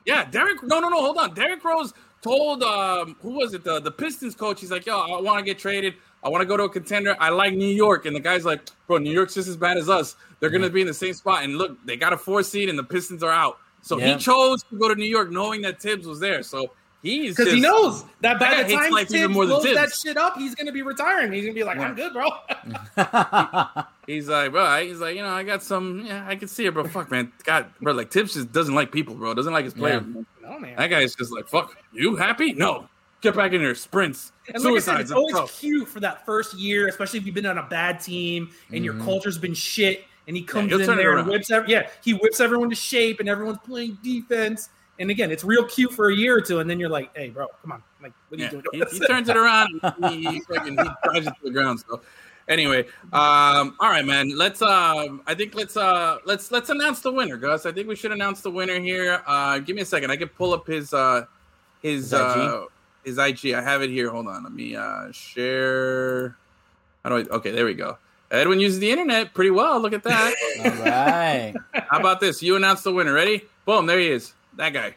yeah, Derrick. No, no, no. Hold on. Derrick Rose told um, who was it? The the Pistons coach. He's like, yo, I want to get traded. I want to go to a contender. I like New York. And the guy's like, bro, New York's just as bad as us. They're gonna be in the same spot. And look, they got a four seed, and the Pistons are out. So Yeah. he chose to go to New York, knowing that Thibs was there. So He's because he knows that by the time Thibs blows that shit up, he's gonna be retiring. He's gonna be like, Yeah. "I'm good, bro." He's like, bro. He's like, you know, I got some. Yeah, I can see it, bro. Fuck, man. God, bro. Like Thibs just doesn't like people, bro. Doesn't like his players. Yeah. no man. That guy's just like, fuck. You happy? No. Get back in there. Sprints. And like I said, it's always tough. cute for that first year, especially if you've been on a bad team and your mm-hmm. culture's been shit, and he comes he'll in there and whips. Every, yeah, he whips everyone to shape, and everyone's playing defense. And again, it's real cute for a year or two, and then you're like, "Hey, bro, come on! Like, what are Yeah, you he, doing?" he turns it around. He, he, fucking, he drives it to the ground. So, anyway, um, all right, man. Let's. Um, I think let's. Uh, let's let's announce the winner, Gus. I think we should announce the winner here. Uh, give me a second. I can pull up his. Uh, his. His IG? uh, his IG. I have it here. Hold on. Let me uh, share. How do I? Okay, there we go. Edwin uses the internet pretty well. Look at that. All right. How about this? You announce the winner. Ready? Boom. There he is. That guy.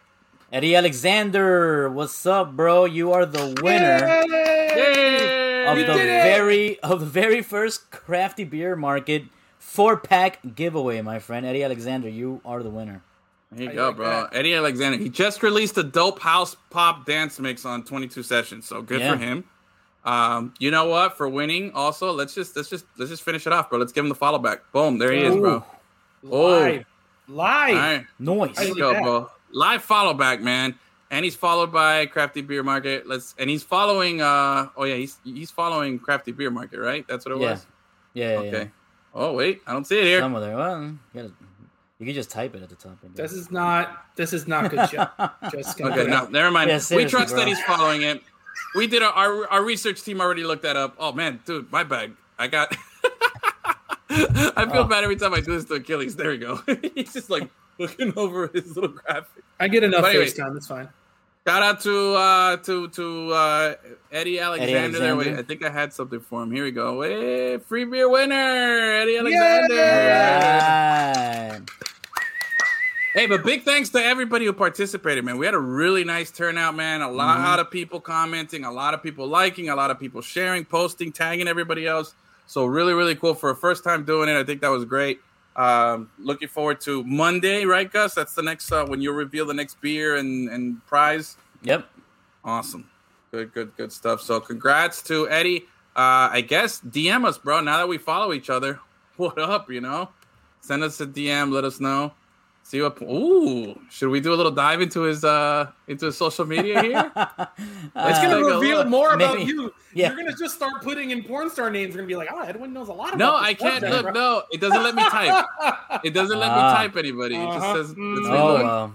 Eddie Alexander, what's up, bro? You are the winner Yay! of We the did it! very of the very first crafty beer market four pack giveaway, my friend. Eddie Alexander, you are the winner. There you I go, like bro. that. Eddie Alexander. He just released a dope house pop dance mix on 22 sessions, so good Yeah. for him. Um, you know what? For winning, also let's just let's just let's just finish it off, bro. Let's give him the follow back. Boom, there he is, bro. Oh. live, live. All right, Noise. I let's go, bro. Live follow back, man. And he's followed by Crafty Beer Market. Let's and he's following. uh Oh yeah, he's he's following Crafty Beer Market, right? That's what it Yeah. was. Yeah, yeah, Okay. yeah. Oh wait, I don't see it here. Some of them. Well, you, gotta, you can just type it at the top. and do This it. is not. This is not good shit. Just gonna Okay, no, out. never mind. Yeah, we trust bro. that he's following it. We did our, our our research team already looked that up. Oh man, dude, my bag. I got. I feel Oh. bad every time I do this to Achilles. There we go. he's just like looking over his little graphic. I get enough anyway. FaceTime. It's fine. Shout out to uh to to uh Eddie Alexander. There, wait, I think I had something for him. Here we go. Hey, free beer winner, Eddie Alexander. All right. Hey, but big thanks to everybody who participated, man. We had a really nice turnout, man. A lot of people commenting, a lot of people liking, a lot of people sharing, posting, tagging everybody else. So really, really cool for a first time doing it. I think that was great. Um, looking forward to Monday, right, Gus? That's the next uh, when you reveal the next beer and and prize. Yep. Awesome, good, good, good stuff. So congrats to Eddie. Uh, I guess DM us, bro. Now that we follow each other, what up? You know, send us a DM. Let us know. See what? Ooh, should we do a little dive into his uh into his social media here? It's Uh, gonna take reveal look. more about Maybe. you. Yeah. You're gonna just start putting in porn star names. You're gonna be like, oh, Edwin knows a lot about. no, I can't. Look, bro." no, it doesn't let me type. It doesn't let me Ah. type anybody. It just Uh-huh. says. Let's Mm. Oh look. well.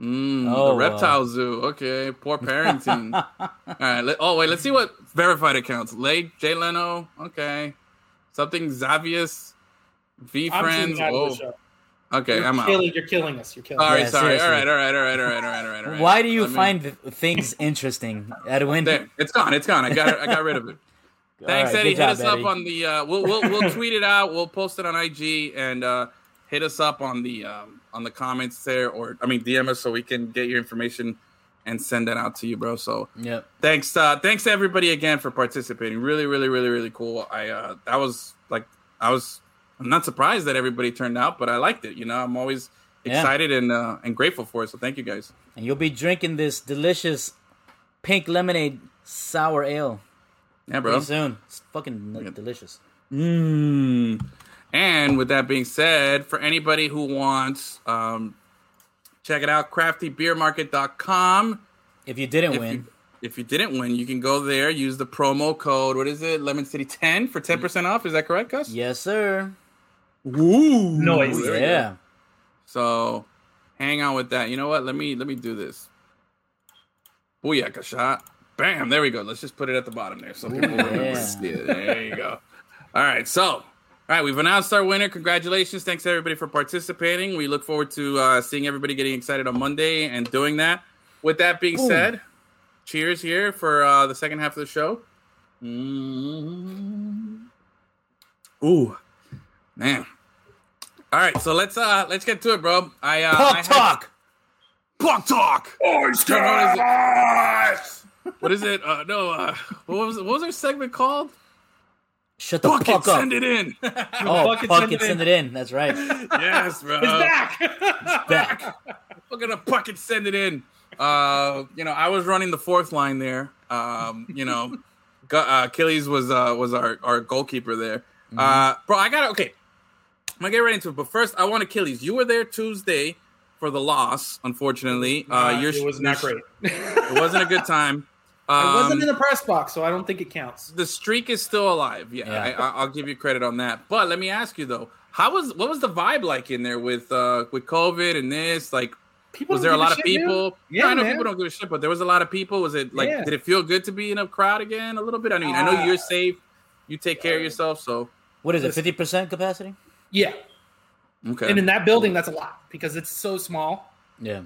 Mm, Oh, the wow. reptile zoo. Okay, poor parenting. All right. Let, oh wait, let's see what verified accounts. Late Jay Leno. Okay, something Xavius. V I'm friends. tuning okay. You're I'm out. killing, You're killing us. You're killing. Sorry, Yeah, sorry. seriously. All right, all right, all right, all right, all right, all right. all right. Why do you Let find th- things interesting, Edwin? There, it's gone. It's gone. I got. it- I got rid of it. Thanks, right, Eddie. hit job, us up on the. Uh, we'll we'll we'll tweet it out. We'll post it on IG and uh, hit us up on the um, on the comments there, or I mean DM us so we can get your information and send that out to you, bro. So Yep. thanks, uh, thanks everybody again for participating. Really, really, really, really cool. I uh, that was like I was. I'm not surprised that everybody turned out, but I liked it. You know, I'm always Yeah. excited and uh, and grateful for it. So thank you guys. And you'll be drinking this delicious pink lemonade sour ale Yeah, bro. pretty soon. It's fucking n- delicious. Mm. And with that being said, for anybody who wants, um, check it out, craftybeermarket.com. If you didn't If win, you, if you didn't win, you can go there, use the promo code, what is it? Lemon City 10 for 10% off. Is that correct, Gus? yes, sir. Woo! Noise. There we go. Yeah. So hang on with that. You know what? Let me let me do this. Booyaka shot. Bam. There we go. Let's just put it at the bottom there so people remember yeah. to see it. There you go. All right. So, all right. We've announced our winner. Congratulations. Thanks everybody for participating. We look forward to uh, seeing everybody getting excited on Monday and doing that. With that being Boom. said, cheers here for uh, the second half of the show. Mm. Ooh, man. All right, so let's uh let's get to it, bro. I uh, I Puck had- talk. Puck talk. What is it? What is it? Uh, no, uh, what was what was our segment called? Shut the Bucket, fuck up. send it in. Oh, Bucket, fuck send it, it send it in. That's right. yes, bro. It's back. It's back. We're gonna bucket send it in. Uh, you know, I was running the fourth line there. Um, you know, uh, Achilles was uh, was our, our goalkeeper there. Uh, bro, I got to okay. I'm gonna get right into it, but first, I want Achilles. You were there Tuesday for the loss. Unfortunately, uh, Uh, your it was not your- great. It wasn't a good time. I wasn't Um, in the press box, so I don't think it counts. the streak is still alive. Yeah, Yeah. I, I, I'll give you credit on that. But let me ask you though, how was what was the vibe like in there with uh with COVID and this? Like, People was there a give lot of shit, man. people? Yeah, No, I know man. people don't give a shit, but there was a lot of people. Was it like? Yeah. Did it feel good to be in a crowd again? A little bit. I mean, I know Uh, you're safe. You take care of yourself, so What is it? Fifty percent capacity? Yeah, okay. and in that building, that's a lot because it's so small Yeah.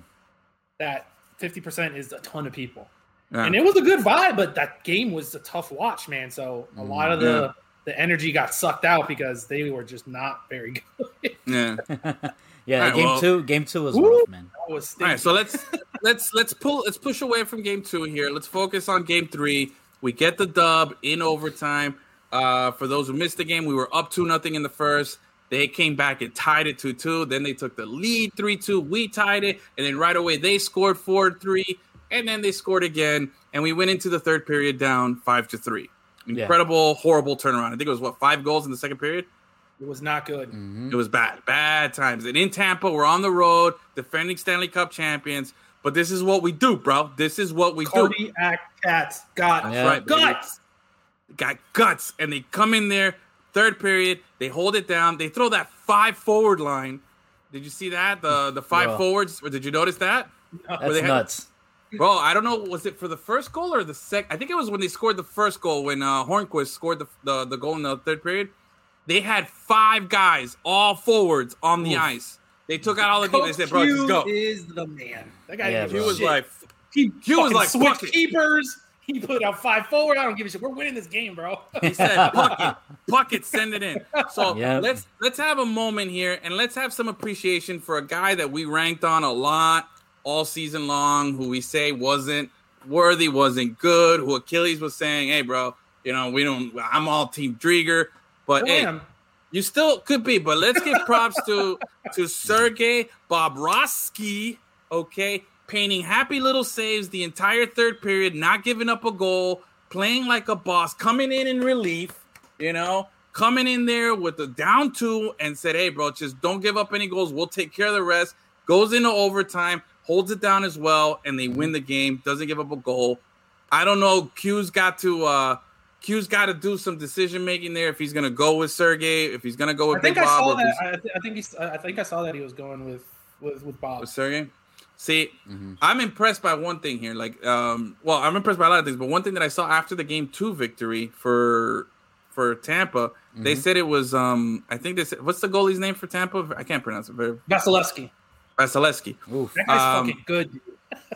that fifty percent is a ton of people. Yeah. And it was a good vibe, but that game was a tough watch, man. So a lot of the Yeah. the energy got sucked out because they were just not very good. yeah. Yeah, Alright, game well- two. Game two was Woo! rough, man. That was All right, so let's let's let's pull let's push away from game two here. Let's focus on game three. We get the dub in overtime. Uh, for those who missed the game, we were up two nothing in the first. They came back and tied it two two. Then they took the lead three two. We tied it, and then right away they scored four three, and then they scored again, and we went into the third period down five to three. Yeah. Incredible, horrible turnaround. I think it was what five goals in the second period. it was not good. Mm-hmm. It was bad, bad times. And in Tampa, we're on the road, defending Stanley Cup champions. But this is what we do, bro. This is what we do. Cardiac cats got Yeah. Right, baby. guts. Got guts, and they come in there, third period, they hold it down, they throw that five forward line. Did you see that? The the five Bro. forwards, or did you notice that? That's they had- nuts. Bro, I don't know. Was it for the first goal or the sec? I think it was when they scored the first goal when uh, Hornqvist scored the, the the goal in the third period. They had five guys, all forwards, on the ice. They took out all the people. They Coach said, "Bro, just Q go." is the man. That guy Yeah, didn't He give a bro. was like, he, he was like, switched fuck it. keepers. He put out five forward. I don't give a shit. We're winning this game, bro. He said, "Puck it, puck it, send it in." So Yep. let's let's have a moment here, and let's have some appreciation for a guy that we ranked on a lot all season long, who we say wasn't worthy, wasn't good, who Achilles was saying, "Hey, bro, you know we don't. I'm all Team Driedger, but I hey, am. you still could be." But let's give props to to Sergey Bobrovsky, okay, painting happy little saves the entire third period, not giving up a goal, playing like a boss, coming in in relief, you know, coming in there with the down two and said, "Hey, bro, just don't give up any goals. We'll take care of the rest." Goes into overtime, holds it down as well, and they win the game. Doesn't give up a goal. I don't know. Q's got to. uh Q's got to do some decision making there if he's going to go with Sergey, if he's going to go with I think Big I Bob, saw that. I, th- I think he's, I think I saw that he was going with with with Bob. with Sergey. See, Mm-hmm. I'm impressed by one thing here. Like, um, well, I'm impressed by a lot of things, but one thing that I saw after the game two victory for for Tampa, they Mm-hmm. said it was. Um, I think they said, what's the goalie's name for Tampa? I can't pronounce it. Very Vasilevskiy. Vasilevskiy. Oof. That guy's Um, fucking good.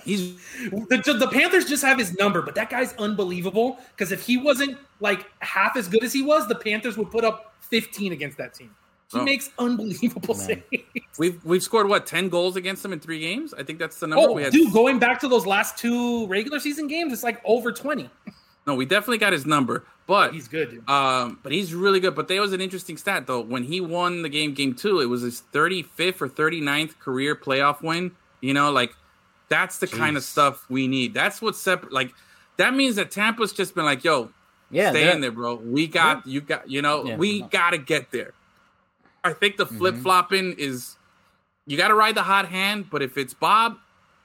He's The, the Panthers just have his number, but that guy's unbelievable. Because if he wasn't like half as good as he was, the Panthers would put up 15 against that team. He Oh. makes unbelievable Man. saves. we've we've scored what ten goals against him in three games. I think that's the number Oh, we had. dude, going back to those last two regular season games, it's like over 20. No, we definitely got his number, but He's good, dude. Um, but he's really good. But there was an interesting stat though. When he won the game, game two, it was his 35th or 39th career playoff win. You know, like that's the kind of stuff we need. That's what's separate. Like that means that Tampa's just been like, "Yo, Yeah, stay in there, bro. We got you. Got you know, Yeah. we got to get there." I think the Mm-hmm. flip flopping is you got to ride the hot hand, but if it's Bob,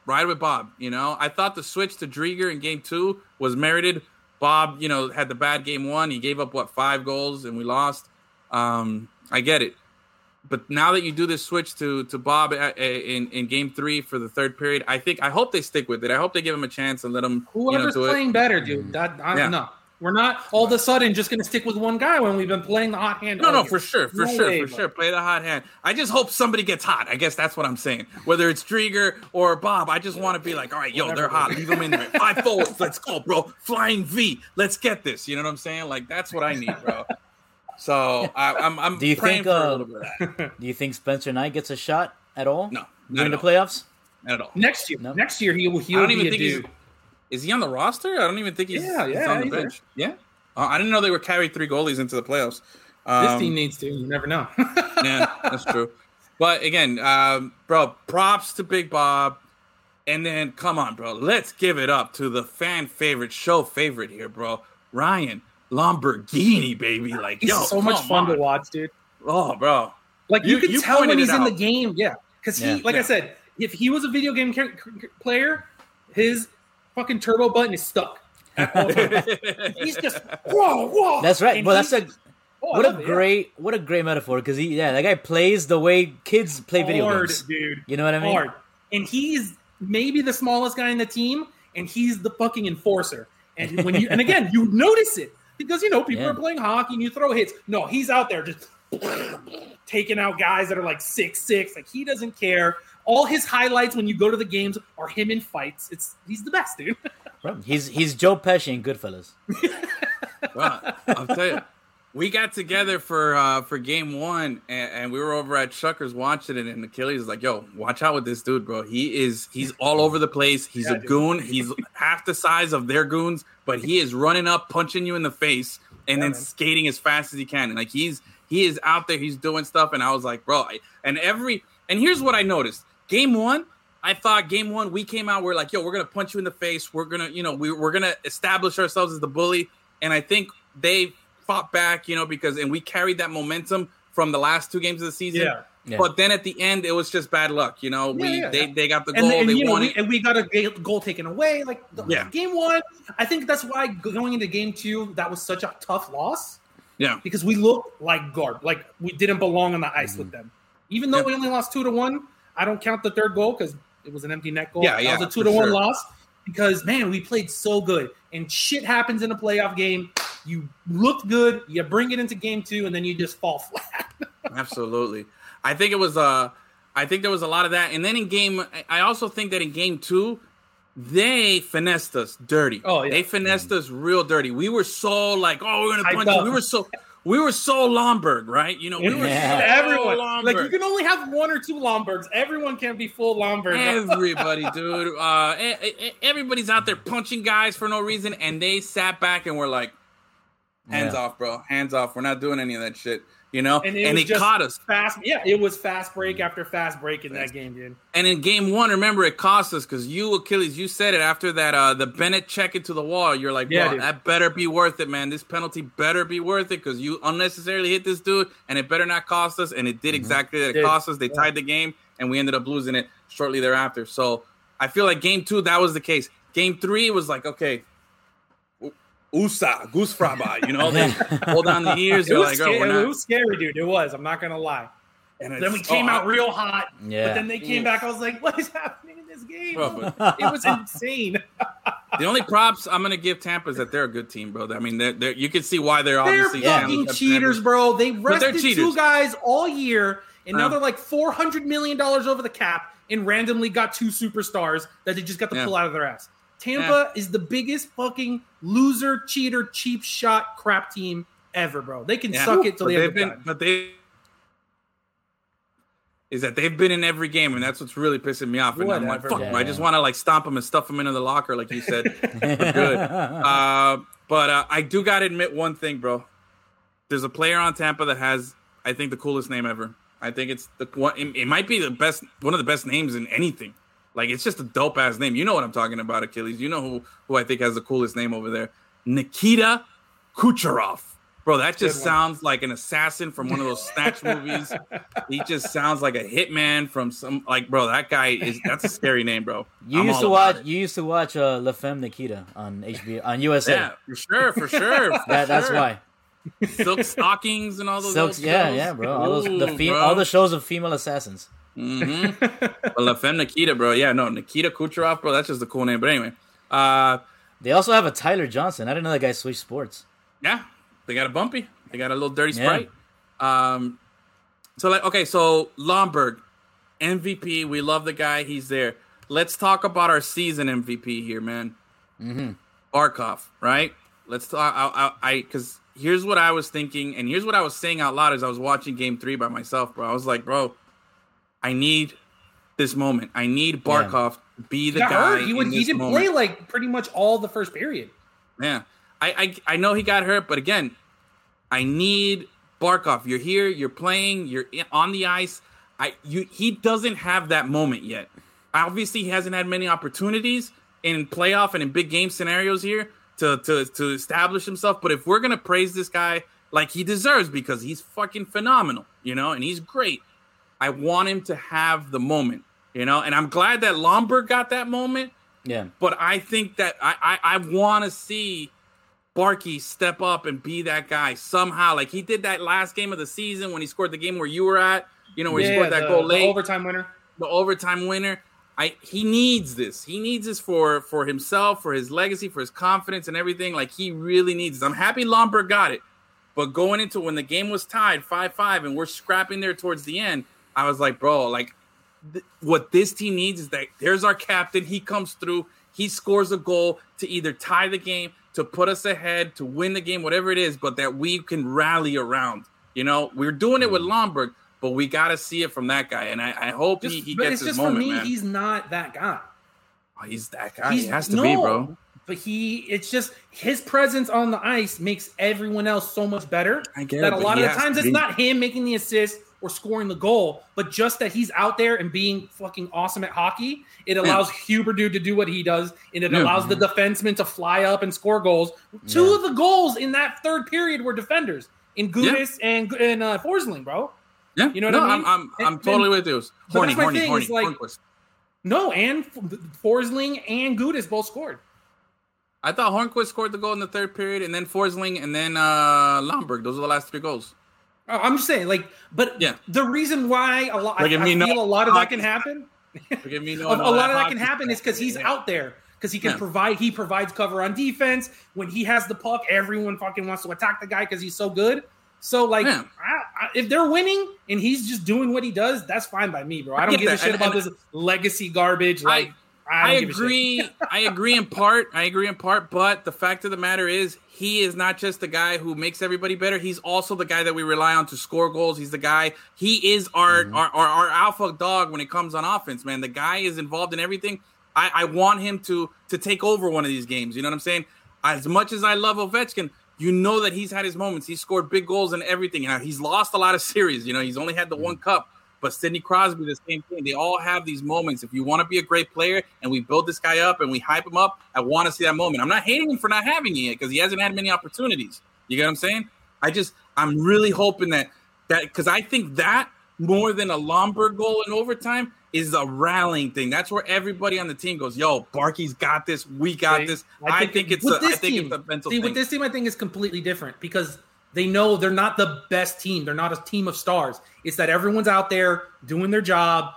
ride with Bob. You know, I thought the switch to Driedger in game two was merited. Bob, you know, had the bad game one. He gave up what five goals and we lost. Um, I get it, but now that you do this switch to to Bob uh, in in game three for the third period, I think I hope they stick with it. I hope they give him a chance and let him you know Whoever's do it. playing better, dude. That I, Yeah. no. We're not all of a sudden just going to stick with one guy when we've been playing the hot hand. No, no, year. for sure, for No sure, way, for bro. sure. Play the hot hand. I just hope somebody gets hot. I guess that's what I'm saying. Whether it's Driedger or Bob, I just want to be like, all right, yo, they're hot. Leave them in there. Five forwards. Let's go, bro. Flying V. Let's get this. You know what I'm saying? Like that's what I need, bro. So I, I'm, I'm Do you think, for a uh, little bit of that. Do you think Spencer Knight gets a shot at all? No, not during the all. playoffs. Not at all. Next year, No. next year he will. He'll I don't be even a think he's. Is he on the roster? I don't even think he's, Yeah, he's on the he's there. bench. Yeah. Uh, I didn't know they were carried three goalies into the playoffs. This Um, team needs to. You never know. yeah, that's true. But again, um, bro, props to Big Bob. And then, come on, bro. Let's give it up to the fan favorite, show favorite here, bro. Ryan Lamborghini, baby. Like, He's yo, so much fun on. to watch, dude. Oh, bro. Like you, You- can you tell when he's in the game, yeah. Because he, Yeah. like I said, if he was a video game player, his fucking turbo button is stuck. At all times. he's just whoa, whoa. That's right. And Well, that's a oh, what a love it, yeah. great what a great metaphor because he yeah that guy plays the way kids play video games. dude. You know what I mean? Hard. And he's maybe the smallest guy in the team, and he's the fucking enforcer. And when you and again, you notice it because you know people Yeah. are playing hockey and you throw hits. No, he's out there just taking out guys that are like six six. Like he doesn't care. All his highlights when you go to the games are him in fights. It's he's the best, dude. Bro, He's he's Joe Pesci in Goodfellas. Well, I'll tell you, we got together for uh, for game one, and, and we were over at Shuckers watching it, and Achilles is like, "Yo, watch out with this dude, bro. He is he's all over the place. He's Yeah, a dude. goon. He's half the size of their goons, but he is running up, punching you in the face, and then man. skating as fast as he can. And like he's he is out there, he's doing stuff. And I was like, bro, I, and every and here's what I noticed: game one. I thought game one, we came out, we're like, yo, we're gonna punch you in the face. We're gonna, you know, we, we're gonna establish ourselves as the bully. And I think they fought back, you know, because and we carried that momentum from the last two games of the season. Yeah. Yeah. But then at the end, it was just bad luck, you know. we yeah, they yeah. they got the and, goal, and, they you know, won we, and we got a goal taken away. Like the, Yeah. game one, I think that's why going into game two, that was such a tough loss Yeah, because we looked like guard, like we didn't belong on the ice with mm-hmm. them. Even though Yep. we only lost two to one, I don't count the third goal because it was an empty net goal. Yeah, that yeah, was a two to one sure. loss because man, we played so good and shit happens in a playoff game. You look good, you bring it into game two, and then you just fall flat. absolutely. I think it was uh I think there was a lot of that. And then in game I- also think that in game two, they finessed us dirty. Oh, yeah. They finessed us real dirty. We were so like, oh, we're gonna punch you. We were so we were so Lomberg, right? You know, we were Yeah. so everyone. Lomberg. Like you can only have one or two Lombergs. Everyone can't be full Lomberg. Everybody, dude. Uh, e- e- everybody's out there punching guys for no reason, and they sat back and were like, "Hands Yeah. off, bro. Hands off. We're not doing any of that shit." You know, And and, it was it just caught us. fast. Yeah, it was fast break after fast break in that game, dude. And in game one, remember it cost us because you Achilles, you said it after that uh the Bennett check into the wall. You're like, Yeah, dude. that better be worth it, man. This penalty better be worth it because you unnecessarily hit this dude, and it better not cost us. And it did exactly that. It Did. cost us. They tied the game, and we ended up losing it shortly thereafter. So I feel like game two that was the case. Game three was like, okay. U- USA, Goose Fraba, you know, they hold on the ears. It was, like, scary, oh, not. it was scary, dude. It was. I'm not gonna lie. and Then we came oh, out real hot. Yeah. But then they came back. I was like, what is happening in this game? Bro, but- it was insane. The only props I'm gonna give Tampa is that they're a good team, bro. I mean, they're, they're, you can see why they're They're obviously fucking Stanley cheaters, bro. They But they're rested two guys all year, and now Yeah. they're like four hundred million dollars over the cap, and randomly got two superstars that they just got to Yeah. pull out of their ass. Tampa is the biggest fucking loser, cheater, cheap shot crap team ever, bro. They can Yeah. suck it till but the end they've been, time. but they is that they've been in every game, and that's what's really pissing me off. And I'm like, fuck, them. I just want to like stomp them and stuff them into the locker, like you said. Good. Uh, but uh, I do got to admit one thing, bro. There's a player on Tampa that has, I think, the coolest name ever. I think it's the one. It, it might be the best, one of the best names in anything. Like it's just a dope ass name. You know what I'm talking about, Achilles. You know who who I think has the coolest name over there, Nikita Kucherov. Bro, that just sounds like an assassin from one of those snatch movies. He just sounds like a hitman from some like, bro. That guy is that's a scary name, bro. You I'm used to watch. it. You used to watch uh, La Femme Nikita on HBO on USA. Yeah, for sure, for sure. for That, that's why. Silk stockings and all those. Silks, old yeah, shows. yeah, bro. All those the fe- bro. all the shows of female assassins. Mm-hmm. but La Femme Nikita, bro. Yeah, no, Nikita Kucherov, bro. That's just a cool name. But anyway, uh, They also have a Tyler Johnson. I didn't know that guy switched sports. yeah, they got a bumpy. They got a little dirty Yeah. sprite. Um, so like, okay, so Lomberg, MVP. We love the guy. He's there. Let's talk about our season MVP here, man. Mm-hmm. Barkov, right? Let's talk. I, I, I, because here's what I was thinking, and here's what I was saying out loud as I was watching Game Three by myself, bro. I was like, bro, I need this moment. I need Barkov to be the got guy. hurt. He, would, in he didn't moment. play like pretty much all the first period. Yeah, I, I I know he got hurt, but again, I need Barkov. You're here. You're playing. You're in, on the ice. I you he doesn't have that moment yet. Obviously, he hasn't had many opportunities in playoff and in big game scenarios here to to to establish himself. But if we're gonna praise this guy like he deserves because he's fucking phenomenal, you know, and he's great, I want him to have the moment, you know. And I'm glad that Lomberg got that moment. Yeah. But I think that I I, I want to see Barkey step up and be that guy somehow. Like he did that last game of the season when he scored the game where you were at. You know, where he scored that the, goal the late, overtime winner. the overtime winner. I he needs this. He needs this for for himself, for his legacy, for his confidence and everything. Like he really needs this. I'm happy Lomberg got it. But going into when the game was tied 5-5 and we're scrapping there towards the end, I was like, bro, like th- what this team needs is that there's our captain. He comes through. He scores a goal to either tie the game, to put us ahead, to win the game, whatever it is, but that we can rally around. You know, we're doing it with mm. Lomberg, but we got to see it from that guy. And I, I hope Just, he, he but gets it's his just moment, for me, man. he's not that guy. Oh, he's that guy. He's, he has to no, be, bro. But he, it's just his presence on the ice makes everyone else so much better. I get that it, a lot of the times it's be. not him making the assist or scoring the goal, but just that he's out there and being fucking awesome at hockey. It allows Huberdeau to do what he does, and it Yeah. allows the defenseman to fly up and score goals. Two of the goals in that third period were defenders in Gudas and and uh, Forsling, bro. Yeah, You know what no, I mean? I'm, I'm, I'm And- totally and- with you. Horny, horny, thing, horny, like-. No, and Forsling and Gudas both scored. I thought Hornqvist scored the goal in the third period, and then Forsling, and then uh Lomberg. Those are the last three goals. Oh, I'm just saying, like, but Yeah. the reason why a lot, I, I me, no- feel a lot of that can happen. Forgive me, A, no, a lot of that can happen is because he's Yeah. out there because he can Yeah. provide. He provides cover on defense when he has the puck. Everyone fucking wants to attack the guy because he's so good. So like. I, I, if they're winning and he's just doing what he does, that's fine by me, bro. I don't give a that. shit And- about and- this legacy garbage. Like, I, I don't give a shit. agree. I agree in part. I agree in part. But the fact of the matter is, he is not just the guy who makes everybody better. He's also the guy that we rely on to score goals. He's the guy. He is our Mm-hmm. our, our, our alpha dog when it comes on offense. Man, the guy is involved in everything. I, I want him to to take over one of these games. You know what I'm saying? As much as I love Ovechkin, you know that he's had his moments. He's scored big goals and everything. Now he's lost a lot of series. You know, he's only had the one cup. But Sidney Crosby, the same thing. They all have these moments. If you want to be a great player and we build this guy up and we hype him up, I want to see that moment. I'm not hating him for not having it because he hasn't had many opportunities. You get what I'm saying? I just, I'm really hoping that that because I think that more than a Lomberg goal in overtime is a rallying thing. That's where everybody on the team goes, "Yo, Barkey's got this. We got See, this." I think, it's a, I think team. it's a mental See, thing. with this team, I think is completely different because they know they're not the best team. They're not a team of stars. It's that everyone's out there doing their job.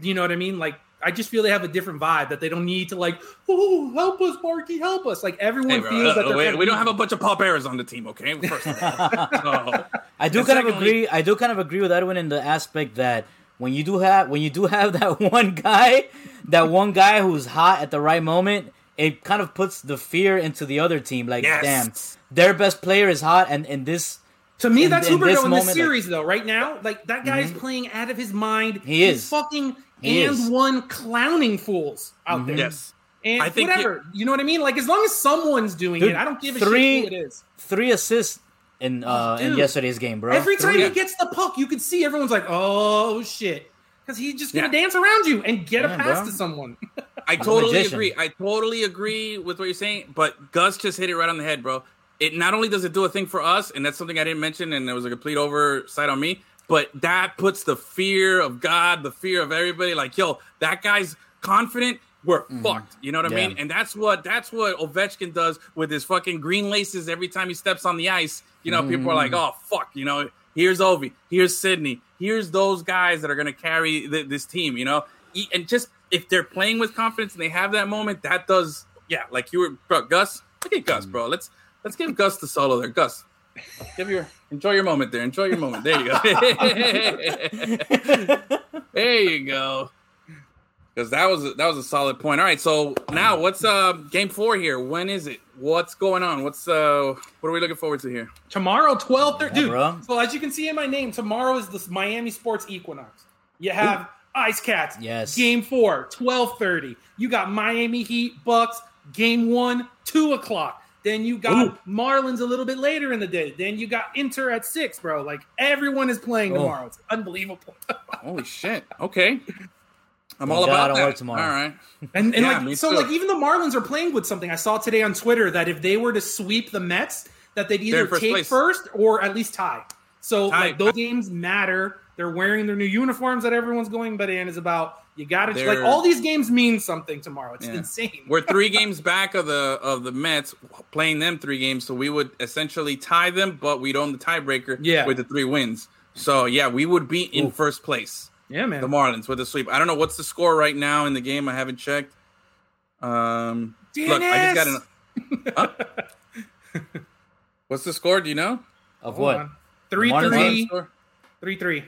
You know what I mean? Like I just feel they have a different vibe that they don't need to like, oh, help us, Marky, help us. Like everyone Hey, bro, feels that uh, they're we, we don't have a bunch of Paul Bearers on the team, okay? First of all. So- I do And kind of agree. I do kind of agree with Edwin in the aspect that when you do have when you do have that one guy, that one guy who's hot at the right moment, it kind of puts the fear into the other team. Like, Yes. damn, their best player is hot, and and this To me, in- that's in Huberdeau this in this moment, like- series, though. Right now, like that guy is playing out of his mind. He He's is. fucking He and is. Mm-hmm. one clowning fools out there. yes. and I think whatever. you know what I mean? Like as long as someone's doing Dude, it, I don't give a three- shit who it is. three assists in uh in yesterday's game, bro. Every time Three. he gets the puck, you can see everyone's like, "Oh shit," because he's just gonna Yeah. dance around you and get a Yeah, pass bro. to someone. I totally agree. I totally agree with what you're saying, but Gus just hit it right on the head, bro. It not only does it do a thing for us, and that's something I didn't mention, and there was a complete oversight on me, but that puts the fear of God, the fear of everybody, like, yo, that guy's confident. We're mm-hmm. fucked. You know what I mean? And that's what that's what Ovechkin does with his fucking green laces every time he steps on the ice. You know, people are like, mm-hmm. oh fuck, you know, here's Ovi, here's Sidney, here's those guys that are gonna carry th- this team. You know, and just if they're playing with confidence and they have that moment, that does, yeah, like you were, bro, Gus. Look at Gus, mm-hmm. bro. Let's let's give Gus the solo there, Gus. Give your enjoy your moment there. Enjoy your moment. There you go. there you go. Because that was that was a solid point. All right, so now what's uh game four here? When is it? What's going on? What's uh what are we looking forward to here? tomorrow, twelve thirty. Yeah, Dude, bro. so as you can see in my name, tomorrow is the Miami Sports Equinox. You have Ice Cats. Yes. Game four, 1230. You got Miami Heat Bucks. Game one, two o'clock. Then you got Marlins a little bit later in the day. Then you got Inter at six, bro. Like everyone is playing Oh. tomorrow. It's unbelievable. Holy shit. Okay. I'm Thank all God I about don't that. work tomorrow. All right. And, and Yeah, like so, too. like even the Marlins are playing with something. I saw today on Twitter that if they were to sweep the Mets, that they'd either first take place. first or at least tie. So Tie. like those games matter. They're wearing their new uniforms that everyone's going bananas about. You got to like all these games mean something tomorrow. It's Yeah. insane. We're three games back of the of the Mets, playing them three games, so we would essentially tie them, but we'd own the tiebreaker Yeah. with the three wins. So yeah, we would be in Ooh. first place. yeah, man. The Marlins with a sweep. I don't know what's the score right now in the game. I haven't checked. Um, look, I just got an. Huh? what's the score? Do you know? Of Hold what? on. Three three three three.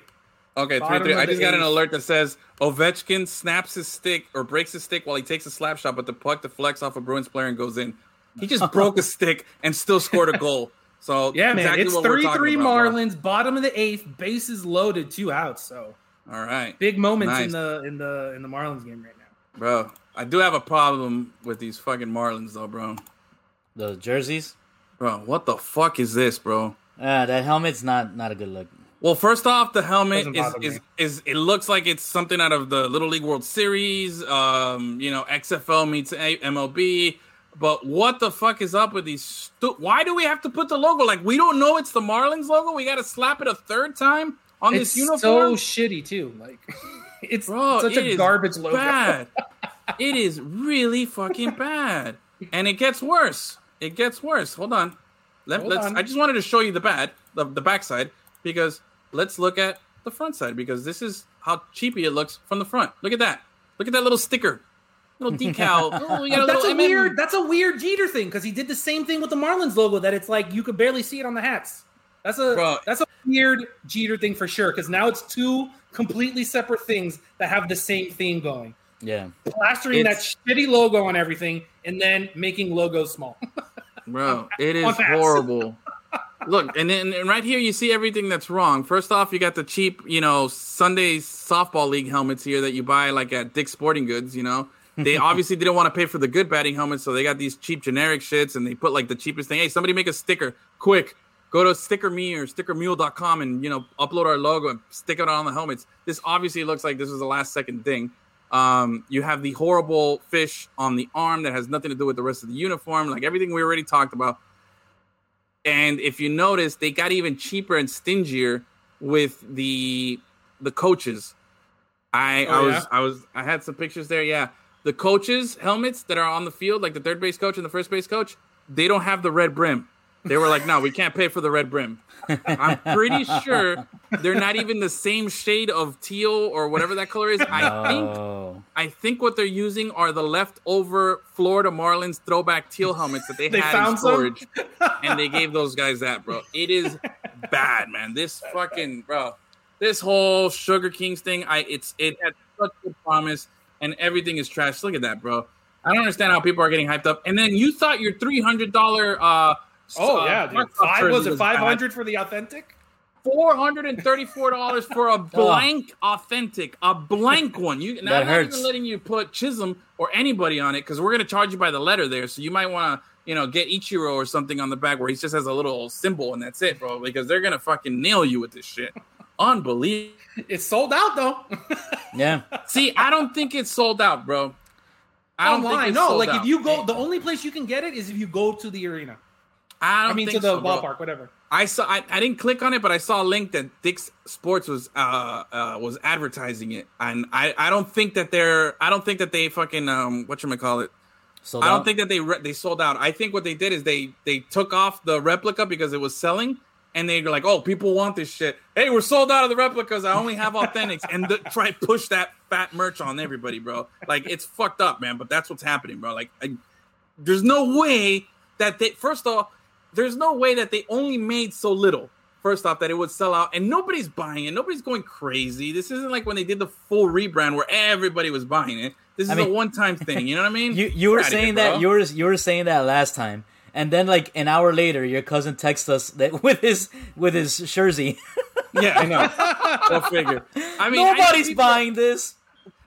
Okay, three Bottom three. of I just got an alert that says Ovechkin snaps his stick or breaks his stick while he takes a slap shot, but the puck deflects off a Bruins player and goes in. He just broke a stick and still scored a goal. So Yeah, man. it's what three three about, bro. Marlins. Bottom of the eighth. Bases loaded. Two outs. So All right, big moments Nice. in the in the in the Marlins game right now. bro. I do have a problem with these fucking Marlins, though, bro. The jerseys? Bro, what the fuck is this, bro? Uh, that helmet's not not a good look. Well, first off, the helmet is, is is it looks like it's something out of the Little League World Series. Um, you know, XFL meets A- MLB. But what the fuck is up with these? Stu- Why do we have to put the logo? Like we don't know it's the Marlins logo. We got to slap it a third time on It's this uniform. It's so shitty too. Like it's Bro, such it a garbage logo. Bad. it is really fucking bad, and it gets worse. It gets worse. Hold on. Let, Hold us on. I just wanted to show you the bad, the, the backside, because let's look at the front side because this is how cheapy it looks from the front. Look at that. Look at that little sticker, little decal. oh, we got a That's little a weird. That's a weird Jeter thing because he did the same thing with the Marlins logo. That it's like you could barely see it on the hats. That's a Bro. that's a weird Jeter thing for sure. Because now it's two completely separate things that have the same theme going. Yeah. Plastering It's- that shitty logo on everything and then making logos small. Bro, it is horrible. Look, and then and right here you see everything that's wrong. First off, you got the cheap, you know, Sunday softball league helmets here that you buy like at Dick's Sporting Goods. You know, they obviously didn't want to pay for the good batting helmets, so they got these cheap generic shits, and they put like the cheapest thing. Hey, somebody make a sticker quick. Go to StickerMe or StickerMule.com and you know upload our logo and stick it on the helmets. This obviously looks like this was a last second thing. Um, you have the horrible fish on the arm that has nothing to do with the rest of the uniform, like everything we already talked about. And if you notice, they got even cheaper and stingier with the the coaches. I Oh, I was yeah? I was I had some pictures there. Yeah, the coaches' helmets that are on the field, like the third base coach and the first base coach, they don't have the red brim. They were like, no, we can't pay for the red brim. I'm pretty sure they're not even the same shade of teal or whatever that color is. I think. I think what they're using are the leftover Florida Marlins throwback teal helmets that they, They had in storage, and they gave those guys that, bro. It is bad, man. This fucking bro, this whole Sugar Kings thing, I it's it had such good promise, and everything is trash. Look at that, bro. I don't understand how people are getting hyped up. And then you thought your three hundred dollar uh Oh uh, yeah, dude. Five, was it five hundred for the authentic? Four hundred and thirty-four dollars for a oh. blank authentic, a blank one. You, now That I'm not hurts. even letting you put Chisholm or anybody on it because we're gonna charge you by the letter there. So you might want to, you know, get Ichiro or something on the back where he just has a little symbol and that's it, bro. Because they're gonna fucking nail you with this shit. Unbelievable. It's sold out though. Yeah. See, I don't think it's sold out, bro. I oh, don't think Online, it's no. sold Like out. if you go, the only place you can get it is if you go to the arena. I, don't I mean, to the so, bro. ballpark, whatever. I saw. I, I didn't click on it, but I saw a link that Dick's Sports was uh, uh was advertising it, and I I don't think that they're. I don't think that they fucking um what you call it. Sold I don't out? think that they re- they sold out. I think what they did is they they took off the replica because it was selling, and they were like, "Oh, people want this shit. Hey, we're sold out of the replicas. I only have authentics." and the, try push that fat merch on everybody, bro. Like it's fucked up, man. But that's what's happening, bro. Like, I, there's no way that they. First off, there's no way that they only made so little. First off, that it would sell out, and nobody's buying it. Nobody's going crazy. This isn't like when they did the full rebrand where everybody was buying it. This is I mean- a one-time thing. You know what I mean? You you were outta here, saying that you were you were saying that last time, and then like an hour later, your cousin texts us that with his with his jersey. Yeah, I know. Go figure. I mean, I Nobody's people- buying this.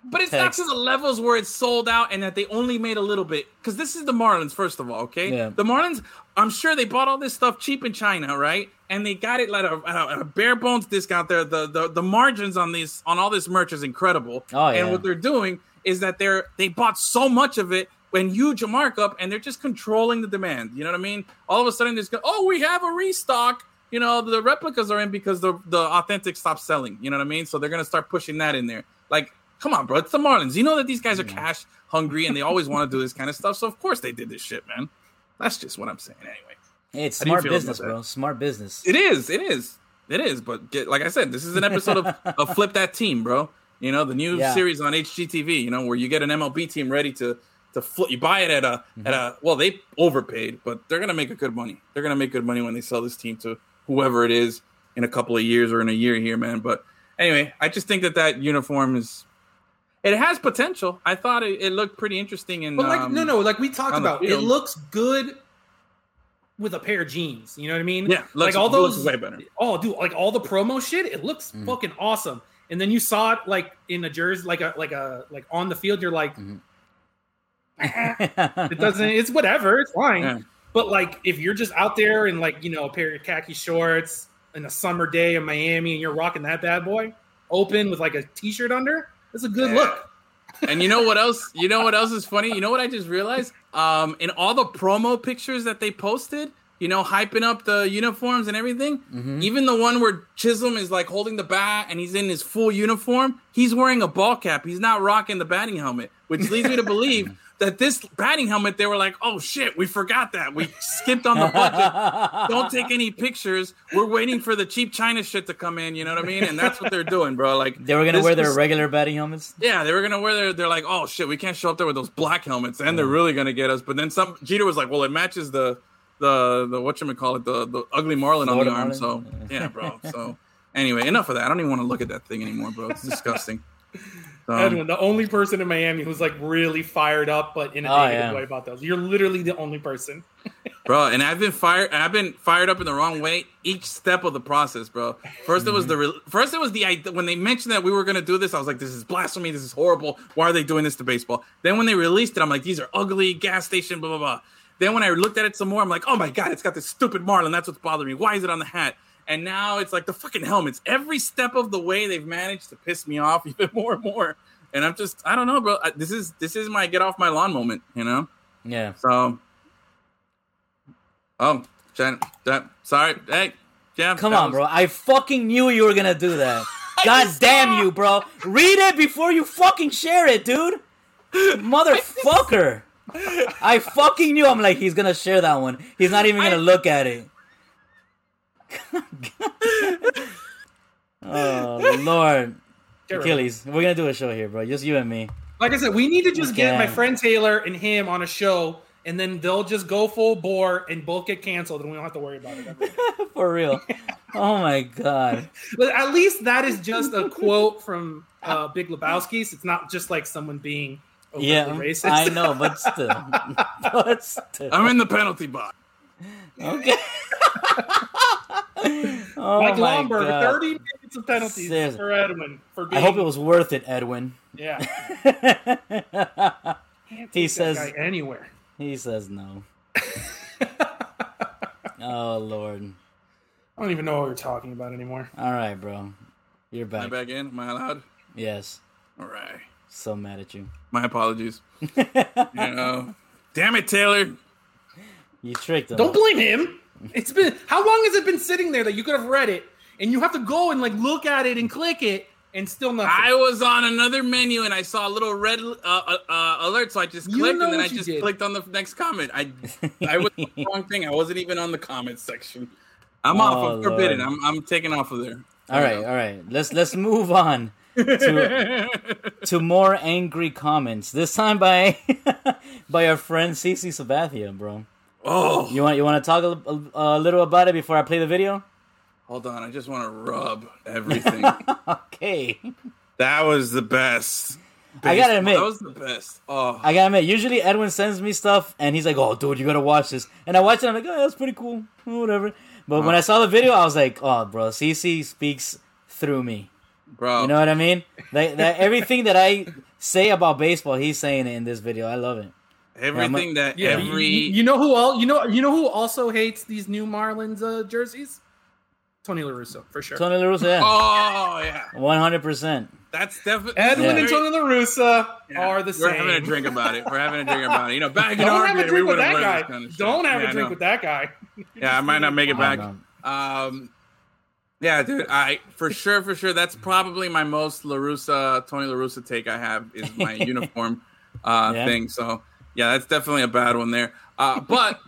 But it's text. not to the levels where it's sold out and that they only made a little bit. Because this is the Marlins, first of all, okay? Yeah. The Marlins, I'm sure they bought all this stuff cheap in China, right? And they got it at a, at a, bare bones discount there. The, the the margins on these on all this merch is incredible. Oh, yeah. And what they're doing is that they're they bought so much of it when huge markup and they're just controlling the demand. You know what I mean? All of a sudden there's go, oh, we have a restock. You know, the replicas are in because the the authentic stopped selling. You know what I mean? So they're gonna start pushing that in there. Like, come on, bro, it's the Marlins. You know that these guys are cash hungry and they always want to do this kind of stuff. So of course they did this shit, man. That's just what I'm saying, anyway. Hey, it's How smart business, bro. Smart business. It is, it is, it is. But get, like I said, this is an episode of, of Flip That Team, bro. You know, the new Yeah. series on HGTV. You know, where you get an MLB team ready to to flip. You buy it at a Mm-hmm. at a well, they overpaid, but they're gonna make a good money. They're gonna make good money when they sell this team to whoever it is in a couple of years or in a year here, man. But anyway, I just think that that uniform is. It has potential. I thought it, it looked pretty interesting. And But like, um, no, no, like we talked about, it looks good with a pair of jeans. You know what I mean? Yeah, looks- like all looks those. way better. Oh, dude, like all the promo shit, it looks Mm. fucking awesome. And then you saw it like in a jersey, like a like a like on the field. You're like, Mm-hmm. it doesn't. It's whatever. It's fine. Yeah. But like, if you're just out there in like you know a pair of khaki shorts in a summer day in Miami, and you're rocking that bad boy open with like a t-shirt under, it's a good Yeah. look. And you know what else? You know what else is funny? You know what I just realized? Um, in all the promo pictures that they posted, you know, hyping up the uniforms and everything, Mm-hmm. even the one where Chisholm is like holding the bat and he's in his full uniform, he's wearing a ball cap. He's not rocking the batting helmet, which leads me to believe that this batting helmet, they were like, oh shit, we forgot that. We skipped on the budget. Don't take any pictures. We're waiting for the cheap China shit to come in. You know what I mean? And that's what they're doing, bro. Like they were gonna wear their was- regular batting helmets. yeah, they were gonna wear their. They're like, oh shit, we can't show up there with those black helmets, and they're really gonna get us. But then some Jeter was like, well, it matches the the the what you call it, the the ugly marlin on the arm. marlin? So yeah, bro. So anyway, enough of that. I don't even want to look at that thing anymore, bro. It's disgusting. Um, Edwin, the only person in Miami who's like really fired up, but in a Oh, negative yeah. way about those. You're literally the only person. bro. And I've been fired. I've been fired up in the wrong way each step of the process, bro. First, it was the re- first. It was the idea when they mentioned that we were gonna do this. I was like, this is blasphemy. This is horrible. Why are they doing this to baseball? Then when they released it, I'm like, these are ugly gas station. Blah blah blah. Then when I looked at it some more, I'm like, oh my god, it's got this stupid Marlin. That's what's bothering me. Why is it on the hat? And now it's like the fucking helmets. Every step of the way, they've managed to piss me off even more and more. And I'm just, I don't know, bro. I, this is this is my get off my lawn moment, you know. Yeah. So, oh, Jen, Jen, sorry, hey, Jeff. Come on, was- bro. I fucking knew you were gonna do that. God damn you, bro. Read it before you fucking share it, dude. Motherfucker. I fucking knew. I'm like, he's gonna share that one. He's not even gonna look at it. Oh Lord, Get rid of it. Achilles. We're gonna do a show here, bro. Just you and me. Like I said, we need to just get my friend Taylor and him on a show, and then they'll just go full bore and both get canceled, and we don't have to worry about it. For real. Oh my god. but at least that is just a quote from uh, Big Lebowski's. It's not just like someone being Yeah, racist. I know, but still, but still. I'm in the penalty box. Okay. oh Mike my Lomberg, God. 30 minutes of penalties Seriously. for Edwin. For I hope it was worth it, Edwin. Yeah. he That says guy anywhere. he says no. oh Lord. I don't even know what we're talking about anymore. All right, bro. You're Am I back. back in? Am I allowed? Yes. All right. So mad at you. My apologies. you know, damn it, Taylor. You tricked him. Don't blame him. It's been how long has it been sitting there that you could have read it and you have to go and like look at it and click it and still nothing. I was on another menu and I saw a little red uh, uh, uh, alert, so I just You clicked know and then I just did. clicked on the next comment. I I was the wrong thing. I wasn't even on the comment section. I'm off. Oh, I'm forbidden. Lord. I'm I'm taking off of there. all right, all right. Let's let's move on to to more angry comments. This time by by our friend CC Sabathia, bro. Oh, You want you want to talk a, a, a little about it before I play the video? hold on. I just want to rub everything. Okay. that was the best. I gotta admit- that was the best. Oh, I gotta admit, usually Edwin sends me stuff and he's like, "Oh, dude, you gotta watch this," and I watch it. I'm like, "Oh, that's pretty cool, Oh, whatever." But uh-huh. when I saw the video, I was like, "Oh, bro, CC speaks through me." bro. You know what I mean? Like that everything that I say about baseball, he's saying it in this video. I love it. Everything that Yeah, every you, you know who all you know you know who also hates these new Marlins uh, jerseys? Tony LaRusso for sure. Tony La Russa, yeah, Oh yeah, one hundred percent. that's definitely Edwin Yeah. and Tony LaRussa Yeah. are the same. We're same. having a drink about it. We're having a drink about it. You know, back in Don't our have a day, we drink with would have that guy. kind of. Don't have Yeah, a I drink with that guy. Yeah, I might not make it back. Um, yeah, dude, I for sure, for sure, that's probably my most La Russa, Tony La Russa take I have is my uniform uh, Yeah. thing. So yeah, that's definitely a bad one there. Uh, but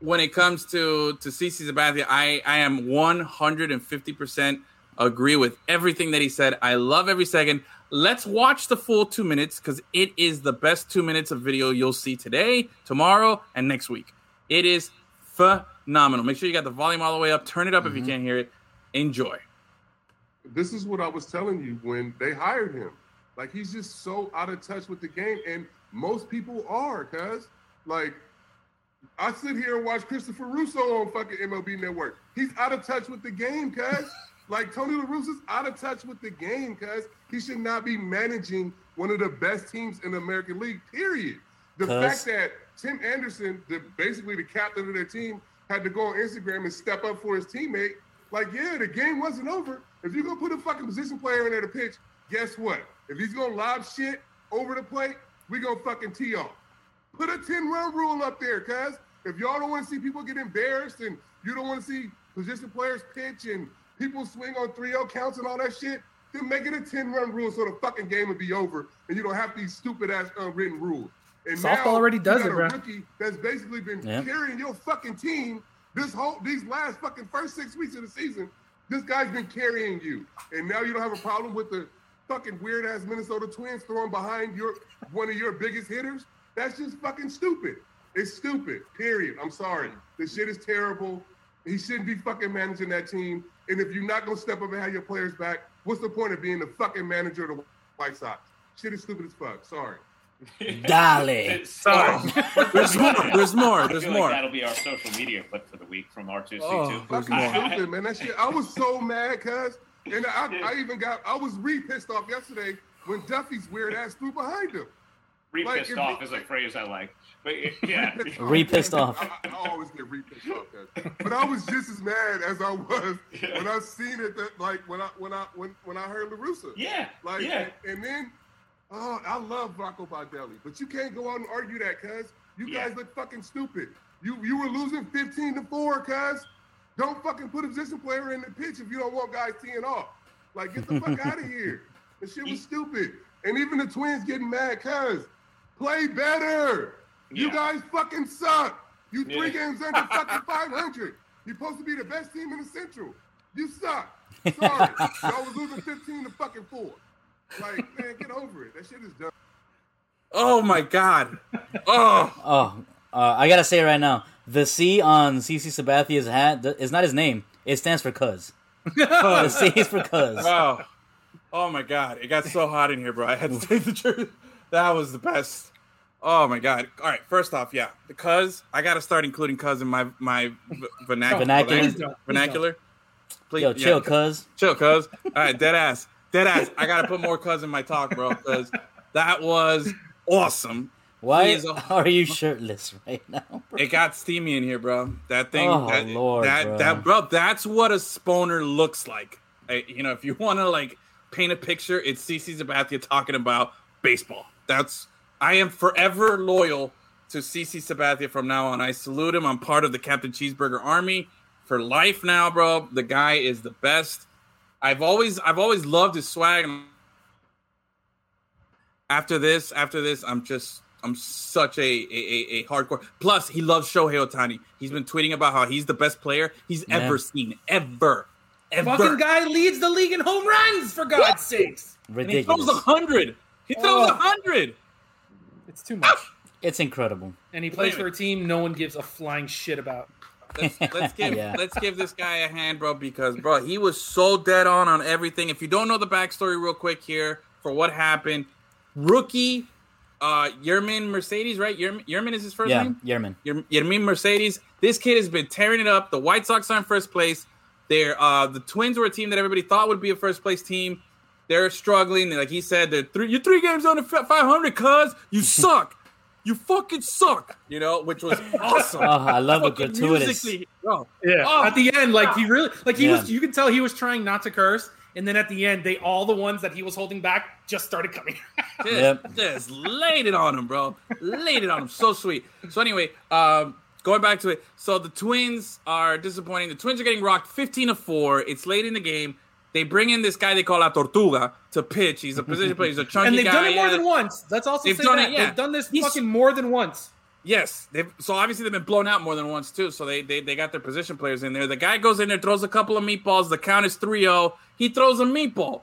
when it comes to to CC Sabathia, I I am one hundred and fifty percent agree with everything that he said. I love every second. Let's watch the full two minutes because it is the best two minutes of video you'll see today, tomorrow, and next week. It is phenomenal. Make sure you got the volume all the way up. Turn it up if you can't hear it. Enjoy. this is what I was telling you when they hired him. Like he's just so out of touch with the game, and most people are, cuz like I sit here and watch Christopher Russo on fucking MLB Network. He's out of touch with the game, cuz. like Tony La Russa's out of touch with the game, cuz he should not be managing one of the best teams in the American League. Period. The fact that Tim Anderson, the basically the captain of their team, had to go on Instagram and step up for his teammate. Like, yeah, the game wasn't over. If you're gonna put a fucking position player in there to pitch, guess what? If he's gonna lob shit over the plate, we gonna fucking tee off. Put a 10 run rule up there, cuz if y'all don't want to see people get embarrassed and you don't want to see position players pitch and people swing on 3-0 counts and all that shit, then make it a 10 run rule so the fucking game would be over and you don't have these stupid ass unwritten rules. And Softball now already you does got it, a bro. rookie that's basically been Yeah. carrying your fucking team this whole these last fucking first six weeks of the season. This guy's been carrying you, and now you don't have a problem with the fucking weird ass Minnesota Twins throwing behind your one of your biggest hitters. That's just fucking stupid. It's stupid. Period. I'm sorry. The shit is terrible. He shouldn't be fucking managing that team. And if you're not gonna step up and have your players back, what's the point of being the fucking manager of the White Sox? Shit is stupid as fuck. Sorry. Dolly. Sorry. There's more. There's more. I There's feel more. like that'll be our social media clip for the week from R2C2. Oh, there's Fucking more. stupid, man. That shit. I was so mad, cuz. And I, I even got, I was re pissed off yesterday when Duffey's weird ass threw behind him. Re pissed if- off is a phrase I like. But yeah, Re pissed off. I, I always get re pissed off, cuz. But I was just as mad as I was when I seen it. That like when I when I when when I heard La Russa. yeah, Like, yeah. and, and then, oh, I love Rocco Baldelli, but you can't go out and argue that, cuz you Yeah. guys look fucking stupid. You you were losing 15 to four, cuz. Don't fucking put a position player in the pitch if you don't want guys teeing off. Like, get the fuck out of here. The shit was stupid. And even the Twins getting mad, cuz play better. You guys fucking suck. You three Yeah. games under fucking 500. You're supposed to be the best team in the Central. You suck. Sorry. Y'all was losing 15 to fucking four. Like, man, get over it. That shit is done. Oh my god. Oh. Oh, uh, I gotta say it right now. The C on CC Sabathia's hat is not his name. It stands for cuz. the C is for cuz. Oh. Oh my god. It got so hot in here, bro. I had to take the truth. That was the best. Oh my god. All right, first off, yeah. The cuz, I got to start including cuz in my my v- vernacular. Vernacular. Vernacular. Please, Yo, yeah. chill, cuz. Chill, cuz. All right, dead ass. Dead ass. I got to put more cuz in my talk, bro, cuz that was awesome. Why are you shirtless right now? bro? It got steamy in here, bro. That thing, Oh, that, Lord, that, bro. that, bro. That's what a sponer looks like. Uh, you know, if you want to like paint a picture, it's CC Sabathia talking about baseball. That's I am forever loyal to CC Sabathia from now on. I salute him. I'm part of the Captain Cheeseburger Army for life now, bro. The guy is the best. I've always, I've always loved his swag. After this, after this, I'm just I'm such a, a, a, a hardcore. Plus, he loves Shohei Ohtani. He's been tweeting about how he's the best player he's Yeah. ever seen, ever, ever. Fucking guy leads the league in home runs for God's sakes. and he throws a hundred. He throws a Oh. hundred. It's too ah! much. It's incredible. And he plays for a team no one gives a flying shit about. Let's, let's give Yeah. let's give this guy a hand, bro, because bro, he was so dead on on everything. If you don't know the backstory, real quick here for what happened, rookie, uh, Yermin Mercedes, right? Yermin, Yermin is his first Yeah, name. Yerman. Yer- Yermin Mercedes. This kid has been tearing it up. The White Sox are in first place. They're uh, the Twins were a team that everybody thought would be a first place team. they're struggling. Like he said, they're three. You're three games under 500, cuz you suck. You fucking suck. You know, which was awesome. Oh, I love the Fucking gratuitous. musically, bro. Yeah. Oh, at the end, like he really, like he Yeah. was, you could tell he was trying not to curse, and then at the end, they all the ones that he was holding back just started coming. Just, Yep. just laid it on him, bro. Laid it on him. So sweet. So anyway, um, going back to it. So the Twins are disappointing. The Twins are getting rocked 15 to 4. It's late in the game. They bring in this guy they call La Tortuga to pitch. He's a position player. He's a chunky guy. and they've guy. done it more yeah. than once. Let's also They've say done that it, yeah. they've done this He's- fucking more than once. Yes, they've so obviously they've been blown out more than once too. So they they, they got their position players in there. The guy goes in there, throws a couple of meatballs. The count is 3-0. He throws a meatball.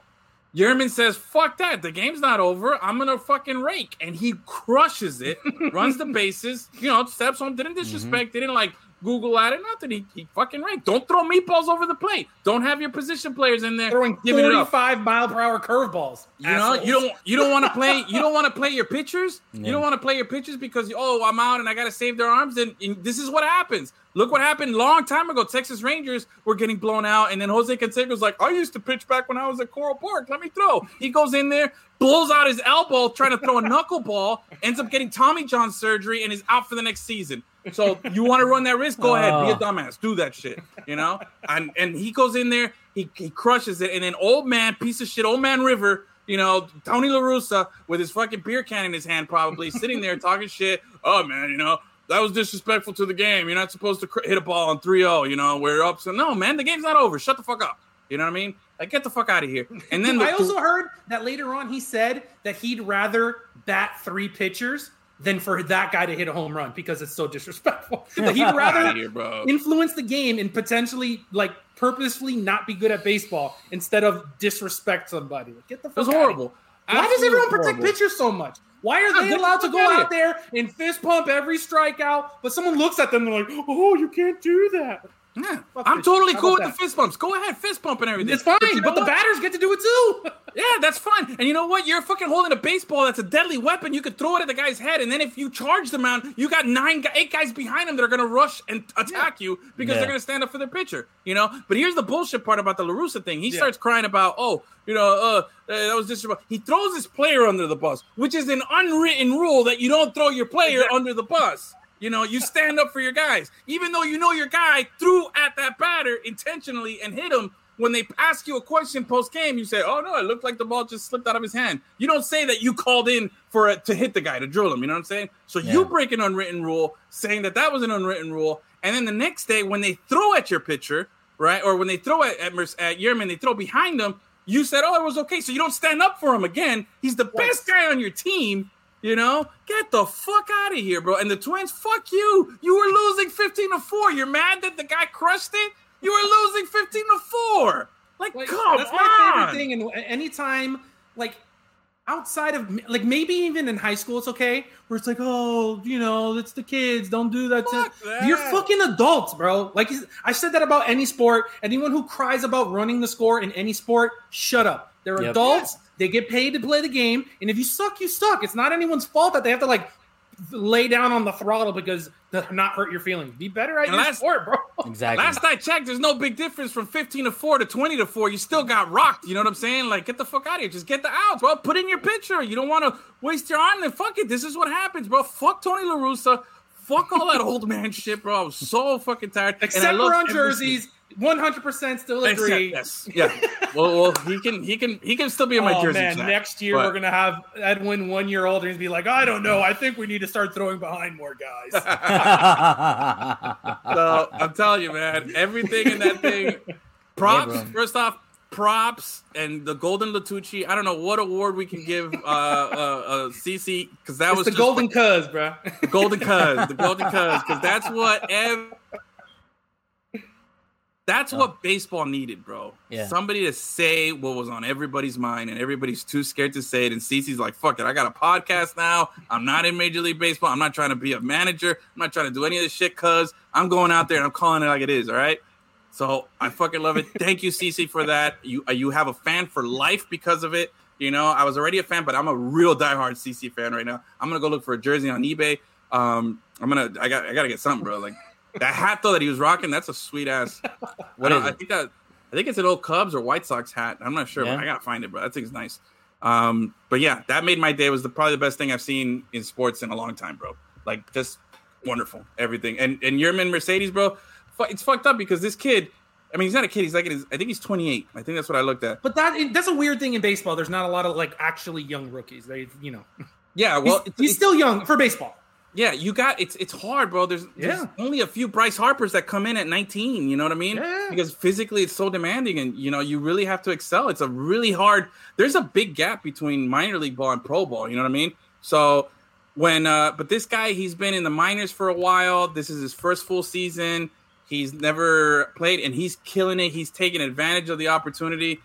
Yerman says, "Fuck that! The game's not over. I'm gonna fucking rake," and he crushes it. runs the bases. You know, steps on. Didn't mm-hmm. disrespect. Didn't like Google at it. Nothing. He, he fucking raked. Don't throw meatballs over the plate. Don't have your position players in there Throwing giving it up. 45 mile per hour curveballs. You know, you don't you don't want to play you don't want to play your pitchers. You don't want to play your pitchers because oh I'm out and I got to save their arms. And, and this is what happens. Look what happened long time ago. Texas Rangers were getting blown out, and then Jose Canseco's like, I used to pitch back when I was at Coral Park. Let me throw. He goes in there, blows out his elbow trying to throw a knuckleball, ends up getting Tommy John surgery, and is out for the next season. So you want to run that risk? Go ahead, be a Oh. dumbass, do that shit. You know, and and he goes in there, he, he crushes it, and then old man, piece of shit, old man River, you know, Tony La Russa with his fucking beer can in his hand, probably sitting there talking shit. Oh man, you know. That was disrespectful to the game. You're not supposed to cr- hit a ball on 3-0, you know, we're up. So no, man, the game's not over. Shut the fuck up. You know what I mean? Like get the fuck out of here. And then the, I also heard that later on he said that he'd rather bat three pitchers than for that guy to hit a home run because it's so disrespectful. That he'd rather here, bro. influence the game and potentially like purposefully not be good at baseball instead of disrespect somebody. Like, get the fuck. it fuck was outta horrible. here. Why does everyone protect horrible. pitchers so much? Why are they allowed to go outta out there and fist pump every strikeout? But someone looks at them and they're like, "Oh, you can't do that." Yeah, Fuck I'm this totally. How cool with about the fist bumps. Go ahead, fist pump and everything. It's fine, but, you know the batters get to do it too. Yeah, that's fine. And you know what? You're fucking holding a baseball that's a deadly weapon. You could throw it at the guy's head, and then if you charge the mound, you got nine, gu- eight guys behind him that are gonna rush and attack you because Yeah. they're gonna stand up for their pitcher. You know. But here's the bullshit part about the La Russa thing. He starts crying about, oh, you know, uh, uh, that was disrespectful. He throws his player under the bus, which is an unwritten rule that you don't throw your player under the bus. You know, you stand up for your guys, even though you know your guy threw at that batter intentionally and hit him. When they ask you a question post game, you say, "Oh no, it looked like the ball just slipped out of his hand." You don't say that you called in for it to hit the guy to drill him. You know what I'm saying? So you break an unwritten rule, saying that that was an unwritten rule, and then the next day when they throw at your pitcher, right, or when they throw at at, at Yerman, they throw behind him. You said, "Oh, it was okay," so you don't stand up for him again. He's the best guy on your team. You know, get the fuck out of here, bro. And the Twins, fuck you. You were losing 15 to 4. You're mad that the guy crushed it? You were losing 15 to 4. Like, Like, come that's on. my favorite thing. And anytime, like, outside of like maybe even in high school, it's okay. Where it's like, oh, you know, it's the kids. Don't do that. to Fuck that. You're fucking adults, bro. Like I said that about any sport. Anyone who cries about running the score in any sport, shut up. They're Yep. adults. They get paid to play the game, and if you suck, you suck. It's not anyone's fault that they have to like lay down on the throttle because they're not hurt your feelings. Be better at And your last- sport, bro. Exactly. Last I checked, there's no big difference from 15 to 4 to 20 to 4. You still got rocked. You know what I'm saying? Like, get the fuck out of here. Just get the outs, bro. Put in your pitcher. You don't want to waste your arm, then fuck it. This is what happens, bro. Fuck Tony La Russa. Fuck all that old man shit, bro. I was so fucking tired. And I Except for on every- jerseys, one hundred percent still agree. Except, yes. Yeah. well, well, he can, he can, he can still be in my oh jersey. man, Jack. next year But- we're gonna have Edwin one year old and he's be like, I don't know. I think we need to start throwing behind more guys. So I'm telling you, man, everything in that thing. Props. Yeah, bro. first off, props and the Golden Latucci. I don't know what award we can give uh uh, uh CC because that it's was the just golden like- cuz, bro. the golden cuz, the golden cuz, because that's what ev- That's what baseball needed, bro. Yeah. Somebody to say what was on everybody's mind, and everybody's too scared to say it. And CC's like, "Fuck it, I got a podcast now. I'm not in Major League Baseball. I'm not trying to be a manager. I'm not trying to do any of this shit. Cause I'm going out there and I'm calling it like it is. All right. So I fucking love it. Thank you, CC, for that. You uh, you have a fan for life because of it. You know, I was already a fan, but I'm a real diehard CC fan right now. I'm gonna go look for a jersey on eBay. Um, I'm gonna I got I gotta get something, bro. Like that hat though that he was rocking, that's a sweet ass. What I, I think that I think it's an old Cubs or White Sox hat. I'm not sure, Yeah. but I gotta find it, bro. That thing's nice. Um, but yeah, that made my day. It was the probably the best thing I've seen in sports in a long time, bro. Like just wonderful, everything. And and Yerman Mercedes, bro, fu- it's fucked up because this kid. I mean, he's not a kid. He's like, his, I think he's 28. I think that's what I looked at. But that that's a weird thing in baseball. There's not a lot of like actually young rookies. They, you know, Yeah, he's, well, it's, he's it's- still young for baseball. Yeah, you got it's it's hard, bro. There's, there's Yeah. only a few Bryce Harpers that come in at 19. You know what I mean? Yeah. Because physically, it's so demanding, and you know you really have to excel. It's a really hard. There's a big gap between minor league ball and pro ball. You know what I mean? So when, uh but this guy, he's been in the minors for a while. This is his first full season. He's never played, and he's killing it. He's taking advantage of the opportunity.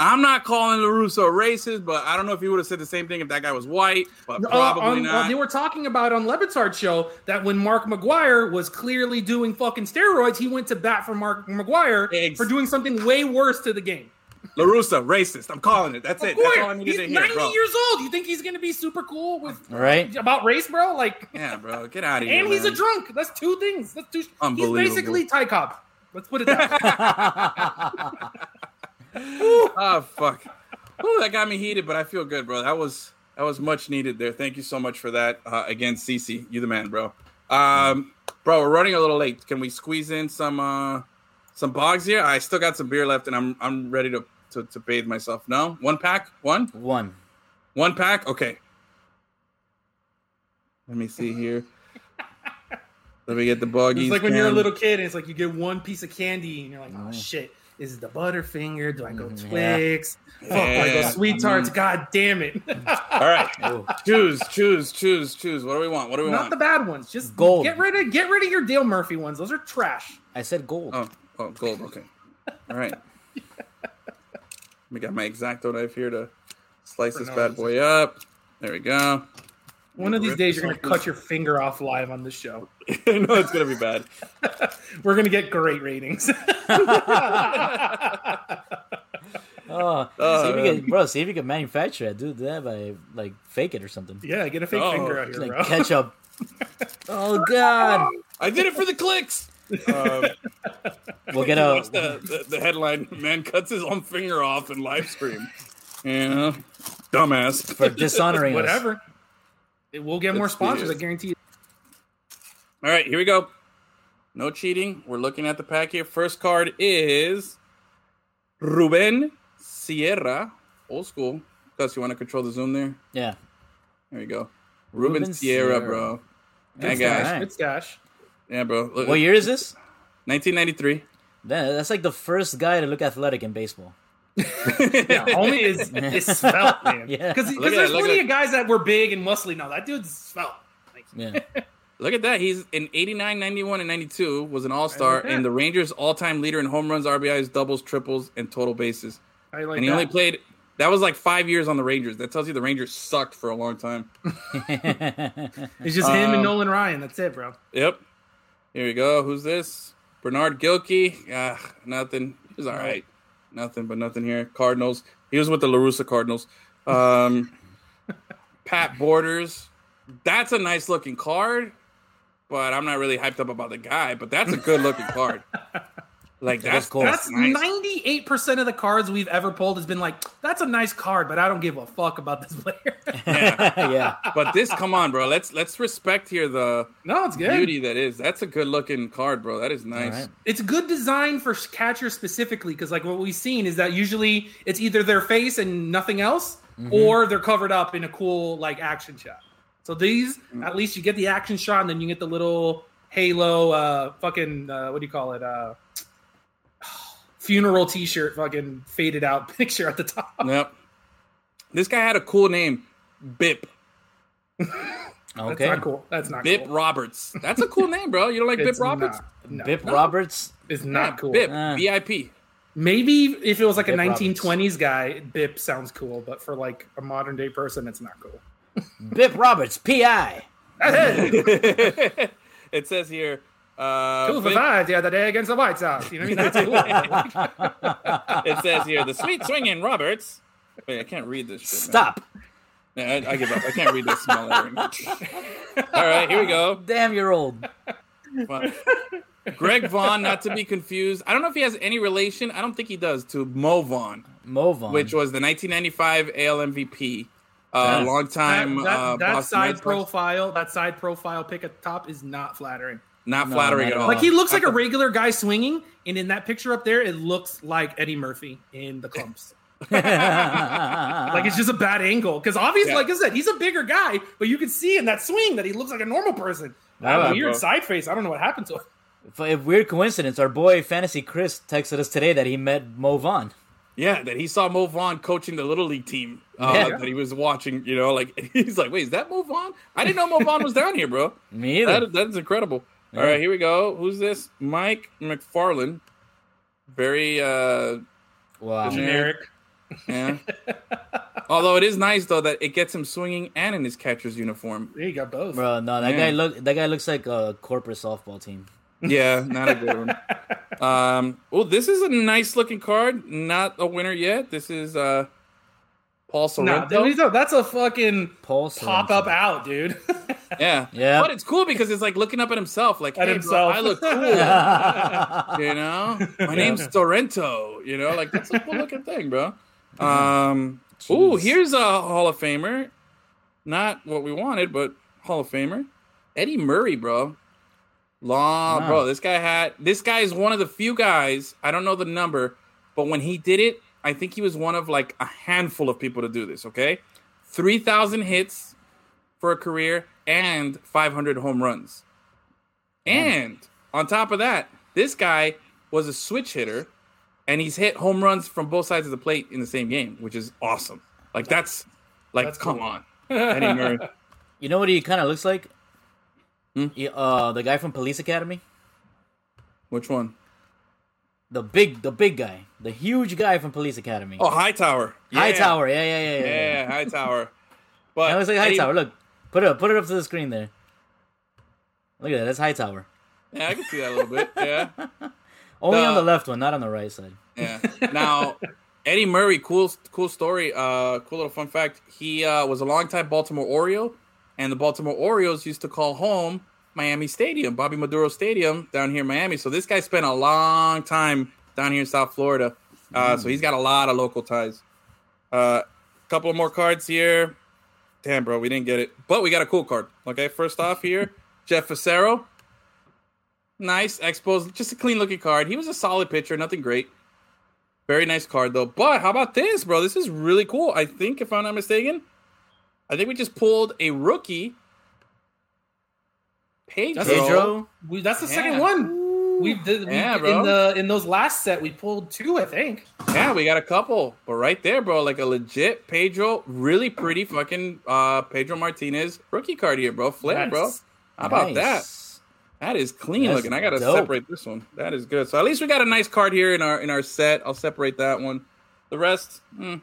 I'm not calling LaRusso racist, but I don't know if he would have said the same thing if that guy was white, but Uh, probably on- not. They were talking about on Le Batard's show that when Mark McGwire was clearly doing fucking steroids, he went to bat for Mark McGwire Ex- for doing something way worse to the game. LaRusso, racist. I'm calling it. That's Of it. That's all I course, needed he's to hear, 90 bro. years old. You think he's gonna be super cool with Right? about race, bro? Like, Yeah, bro. Get out of here. and he's a drunk. That's two things. That's two. He's basically Ty Cobb. Let's put it that way. oh fuck. Ooh, that got me heated, but I feel good, bro. That was that was much needed there. Thank you so much for that. Uh, again, CC, you the man, bro. Um, bro, we're running a little late. Can we squeeze in some uh some bogs here? I still got some beer left, and I'm I'm ready to to, to bathe myself. No, one pack, one, One. one pack. Okay. Let me see here. Let me get the boggies. It's like when you're a little kid and it's like you get one piece of candy and you're like, oh shit, is it the Butterfinger? Do I go mm-hmm. Twix? Fuck, do I go Yeah. Sweet Tarts? Mm-hmm. God damn it. All right, choose, choose, choose, choose. What do we want? What do we Not want? Not the bad ones. Just Gold. Get rid of get rid of your Dale Murphy ones. Those are trash. I said gold. Oh, oh, gold. Okay. All right. We got my exacto knife here to slice this no bad reason. boy up. There we go. One of these days you're gonna cut your finger off live on this show. I know it's gonna be bad. We're gonna get great ratings. Oh, Oh, see if you man. can, bro. See if you can manufacture it, dude. That by like fake it or something. yeah, get a fake Oh, finger out here, like bro. ketchup. oh God. I did it for the clicks. Um, We'll get a. the, the, the headline? Man cuts his own finger off in live stream. Yeah, dumbass. for dishonoring us. Whatever. It will get more Let's sponsors, I guarantee you. All right, here we go. No cheating. We're looking at the pack here. First card is Ruben Sierra, old school. Gus, you want to control the zoom there? Yeah. There you go. Ruben, Ruben Sierra, Sierra. bro. That Good guy. guy. Good stash. Yeah, bro. Look, What year is this? 1993. That- That's like the first guy to look athletic in baseball. Yeah, homie is, is svelte, man. Because Look at there's that, look plenty of guys that were big and muscly. No, that dude's svelte. Like, Yeah. Look at that. He's in 89, 91, and 92 was an all-star like and the Rangers all-time leader in home runs, RBIs, doubles, triples, and total bases. I like and he that. only played that was like 5 years on the Rangers. That tells you the Rangers sucked for a long time. It's just him and Um, Nolan Ryan. That's it, bro. Yep. Here we go. Who's this? Bernard Gilkey. Ah, nothing. He was all right. Nothing but nothing here. Cardinals. He was with the La Russa Cardinals. Um, Pat Borders. That's a nice looking card, but I'm not really hyped up about the guy. But that's a good looking card. Like that's cool. That's ninety-eight percent of the cards we've ever pulled has been like, "That's a nice card, but I don't give a fuck about this player." yeah. But this, come on, bro. Let's let's respect here the no, it's good. beauty that is. That's a good looking card, bro. That is nice. right. It's good design for catcher specifically because, like, what we've seen is that usually it's either their face and nothing else, Mm-hmm. or they're covered up in a cool like action shot. So these, Mm. at least, you get the action shot, and then you get the little halo, uh, fucking, uh, what do you call it? Uh, funeral T-shirt, fucking faded out picture at the top. Yep. This guy had a cool name, Bip. That's Okay. not cool. That's not Bip cool. Roberts. That's a cool name, bro. You don't like It's Bip Roberts? not- no, Bip no, Roberts. It's Yeah, not cool. Bip. Uh. VIP. Maybe if it was like a Bip 1920s guy, Bip sounds cool, but for like a modern day person, it's not cool. Bip Roberts. Pi. It says here. Uh, two for Bip- five the other day against the White Sox. You know what I mean? That's cool. it says here the sweet swinging Roberts. Wait, I can't read this. Shit, man. Stop. Yeah, I, I give up. I can't read this small lettering. All right, here we go. Damn, you're old. Well, Greg Vaughn, not to be confused. I don't know if he has any relation. I don't think he does to Mo Vaughn, Mo Vaughn. which was the 1995 AL MVP. Uh, long time. that, that, uh, that side Red Sox. profile, that side profile pick at the top is not flattering. Not No, flattering not at at all. Like he looks like a regular guy swinging, and in that picture up there, it looks like Eddie Murphy in the Klumps. like it's just a bad angle because obviously, Yeah. like I said, he's a bigger guy, but you can see in that swing that he looks like a normal person. That weird bro. side face. I don't know what happened to him. F- a weird coincidence. Our boy Fantasy Chris texted us today that he met Mo Vaughn. Yeah, that he saw Mo Vaughn coaching the little league team uh, Yeah. that he was watching. You know, like he's like, wait, is that Mo Vaughn? I didn't know Mo Vaughn was down here, bro. Me either. That, that is incredible. Yeah. All right, here we go. Who's this? Mike Macfarlane. Very uh wow. Generic. yeah. Although it is nice though that it gets him swinging and in his catcher's uniform. There you got both. Bro, no, that Yeah. guy look that guy looks like a corporate softball team. Yeah, not a good one. Um, well, this is a nice looking card. Not a winner yet. This is uh Paul Nah, Sorrento. dude, he's- that's a fucking Paul pop up out, dude. yeah, Yeah. But it's cool because it's like looking up at himself, like, At hey, himself. Bro, I look cool. you know, my name's Sorrento. You know, like that's a cool looking thing, bro. Um, ooh, here's a Hall of Famer. Not what we wanted, but Hall of Famer. Eddie Murray, bro. Long, Wow. bro. This guy had. This guy is one of the few guys. I don't know the number, but when he did it, I think he was one of like a handful of people to do this. Okay, three thousand hits for a career and five hundred home runs. And on top of that, this guy was a switch hitter, and he's hit home runs from both sides of the plate in the same game, which is awesome. Like that's like, That's come cool. on, Eddie Murray. You know what he kind of looks like? Hmm? He- uh, the guy from Police Academy. Which one? The big, the big guy, the huge guy from Police Academy. Oh, Hightower. Yeah. Hightower. Yeah, yeah, yeah, yeah. yeah. Yeah, Hightower. But That looks like Hightower. Look, put it up, put it up to the screen there. Look at that. That's Hightower. Yeah, I can see that a little bit. Yeah, Only on The- the left one, not on the right side. yeah. Now, Eddie Murray, cool, cool story. Uh, cool little fun fact. He uh, was a longtime Baltimore Oriole, and the Baltimore Orioles used to call home Miami Stadium, Bobby Maduro Stadium, down here in Miami. So this guy spent a long time down here in South Florida. Uh, So he's got a lot of local ties. A uh, couple more cards here. Damn, bro, we didn't get it, but we got a cool card. Okay, first off here, Jeff Fassero. Nice, Expos, just a clean looking card. He was a solid pitcher, nothing great. Very nice card though. But how about this, bro? This is really cool. I think, if I'm not mistaken, I think we just pulled a rookie. Pedro. That's Pedro. We, that's the Yeah. second one. We did we, Yeah, bro. in the in those last set we pulled two, I think. Yeah, we got a couple. But right there, bro, like a legit Pedro, really pretty fucking uh Pedro Martinez rookie card here, bro. Flare, bro. How about that? That is clean That's looking. I gotta dope. separate this one. That is good. So at least we got a nice card here in our in our set. I'll separate that one. The rest, mm,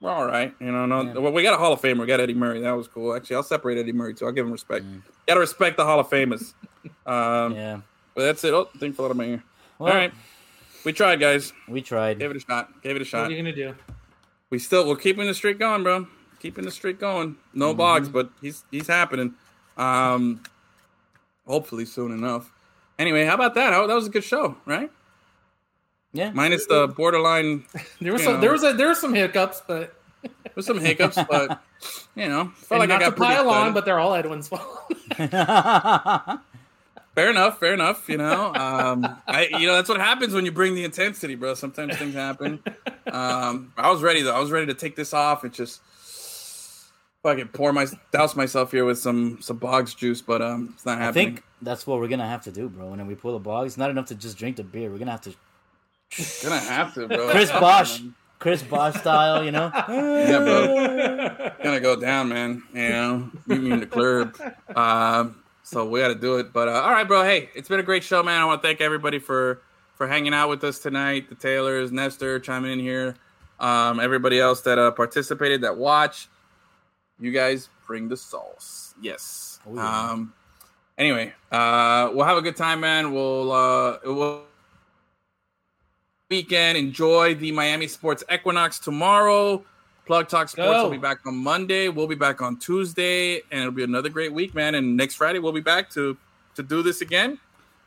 we're all right. You know, no, Yeah. well, we got a Hall of Famer. We got Eddie Murray. That was cool. Actually, I'll separate Eddie Murray too. I'll give him respect. Gotta respect the Hall of Famers. Um, Yeah. But that's it. Oh, thing fell out of my ear. Well, all right, we tried, guys. we tried. Gave it a shot. Gave it a shot. What shot. are you gonna do? We still we're keeping the streak going, bro. Keeping the streak going. No Mm-hmm. bogs, but he's he's happening. Um, hopefully soon enough. Anyway, how about that? How, that was a good show, right? Yeah. Minus the borderline, There was some know. there was a, there were some hiccups, but with some hiccups, but you know, felt and like not to got pretty pile on, but they're all Edwin's fault. Fair enough, fair enough. You know, um, I you know that's what happens when you bring the intensity, bro. Sometimes things happen. Um, I was ready though. I was ready to take this off and just fucking pour my douse myself here with some some bogs juice, but um, it's not happening. I think that's what we're gonna have to do, bro. When we pull the bog, it's not enough to just drink the beer. We're gonna have to Gonna have to, bro. Chris Bosh, Chris Bosh style, you know. Yeah, bro. Gonna go down, man. You know, meet me in the club. Um, so we got to do it. But uh, all right, bro. Hey, it's been a great show, man. I want to thank everybody for for hanging out with us tonight. The Taylors, Nestor, chiming in here. Um, everybody else that uh, participated, that watch. You guys bring the sauce. Yes. Oh, yeah. Um. Anyway, uh, we'll have a good time, man. We'll uh, we'll weekend. Enjoy the Miami Sports Equinox tomorrow. Plug Talk Sports Go. will be back on Monday. We'll be back on Tuesday, and it'll be another great week, man. And next Friday we'll be back to to do this again.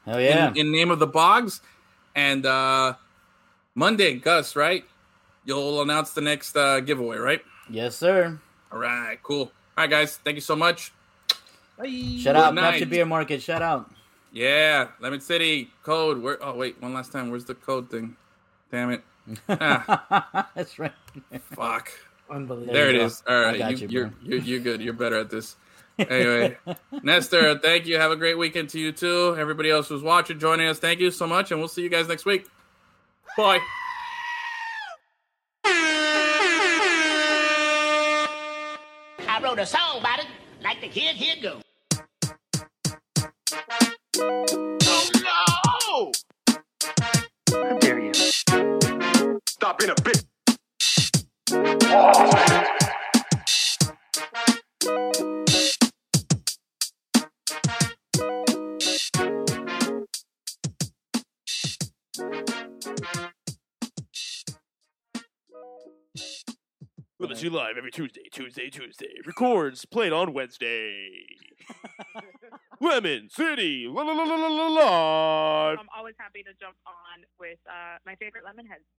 Hell yeah. in, in name of the Bogs. And uh Monday, Gus, right? You'll announce the next uh giveaway, right? yes, sir. All right, cool. All right, guys, thank you so much. Shout Good out night. Beer Market. Shout out. Yeah, Lemon City code. Where? Oh wait, one last time. Where's the code thing? Damn it. Ah, That's right. fuck. Unbelievable. There it you go. is. All I right, got you, you, you're, you're you're good. You're better at this. Anyway, Nestor, thank you. Have a great weekend to you too. Everybody else who's watching, joining us, thank you so much, and we'll see you guys next week. Bye. I wrote a song about it, like the kid here go. Oh How dare you? Stop being a bitch. Lemon City Live every Tuesday, Tuesday, Tuesday. Records played on Wednesday. Lemon City la la la la la la live. I'm always happy to jump on with uh, my favorite Lemonheads.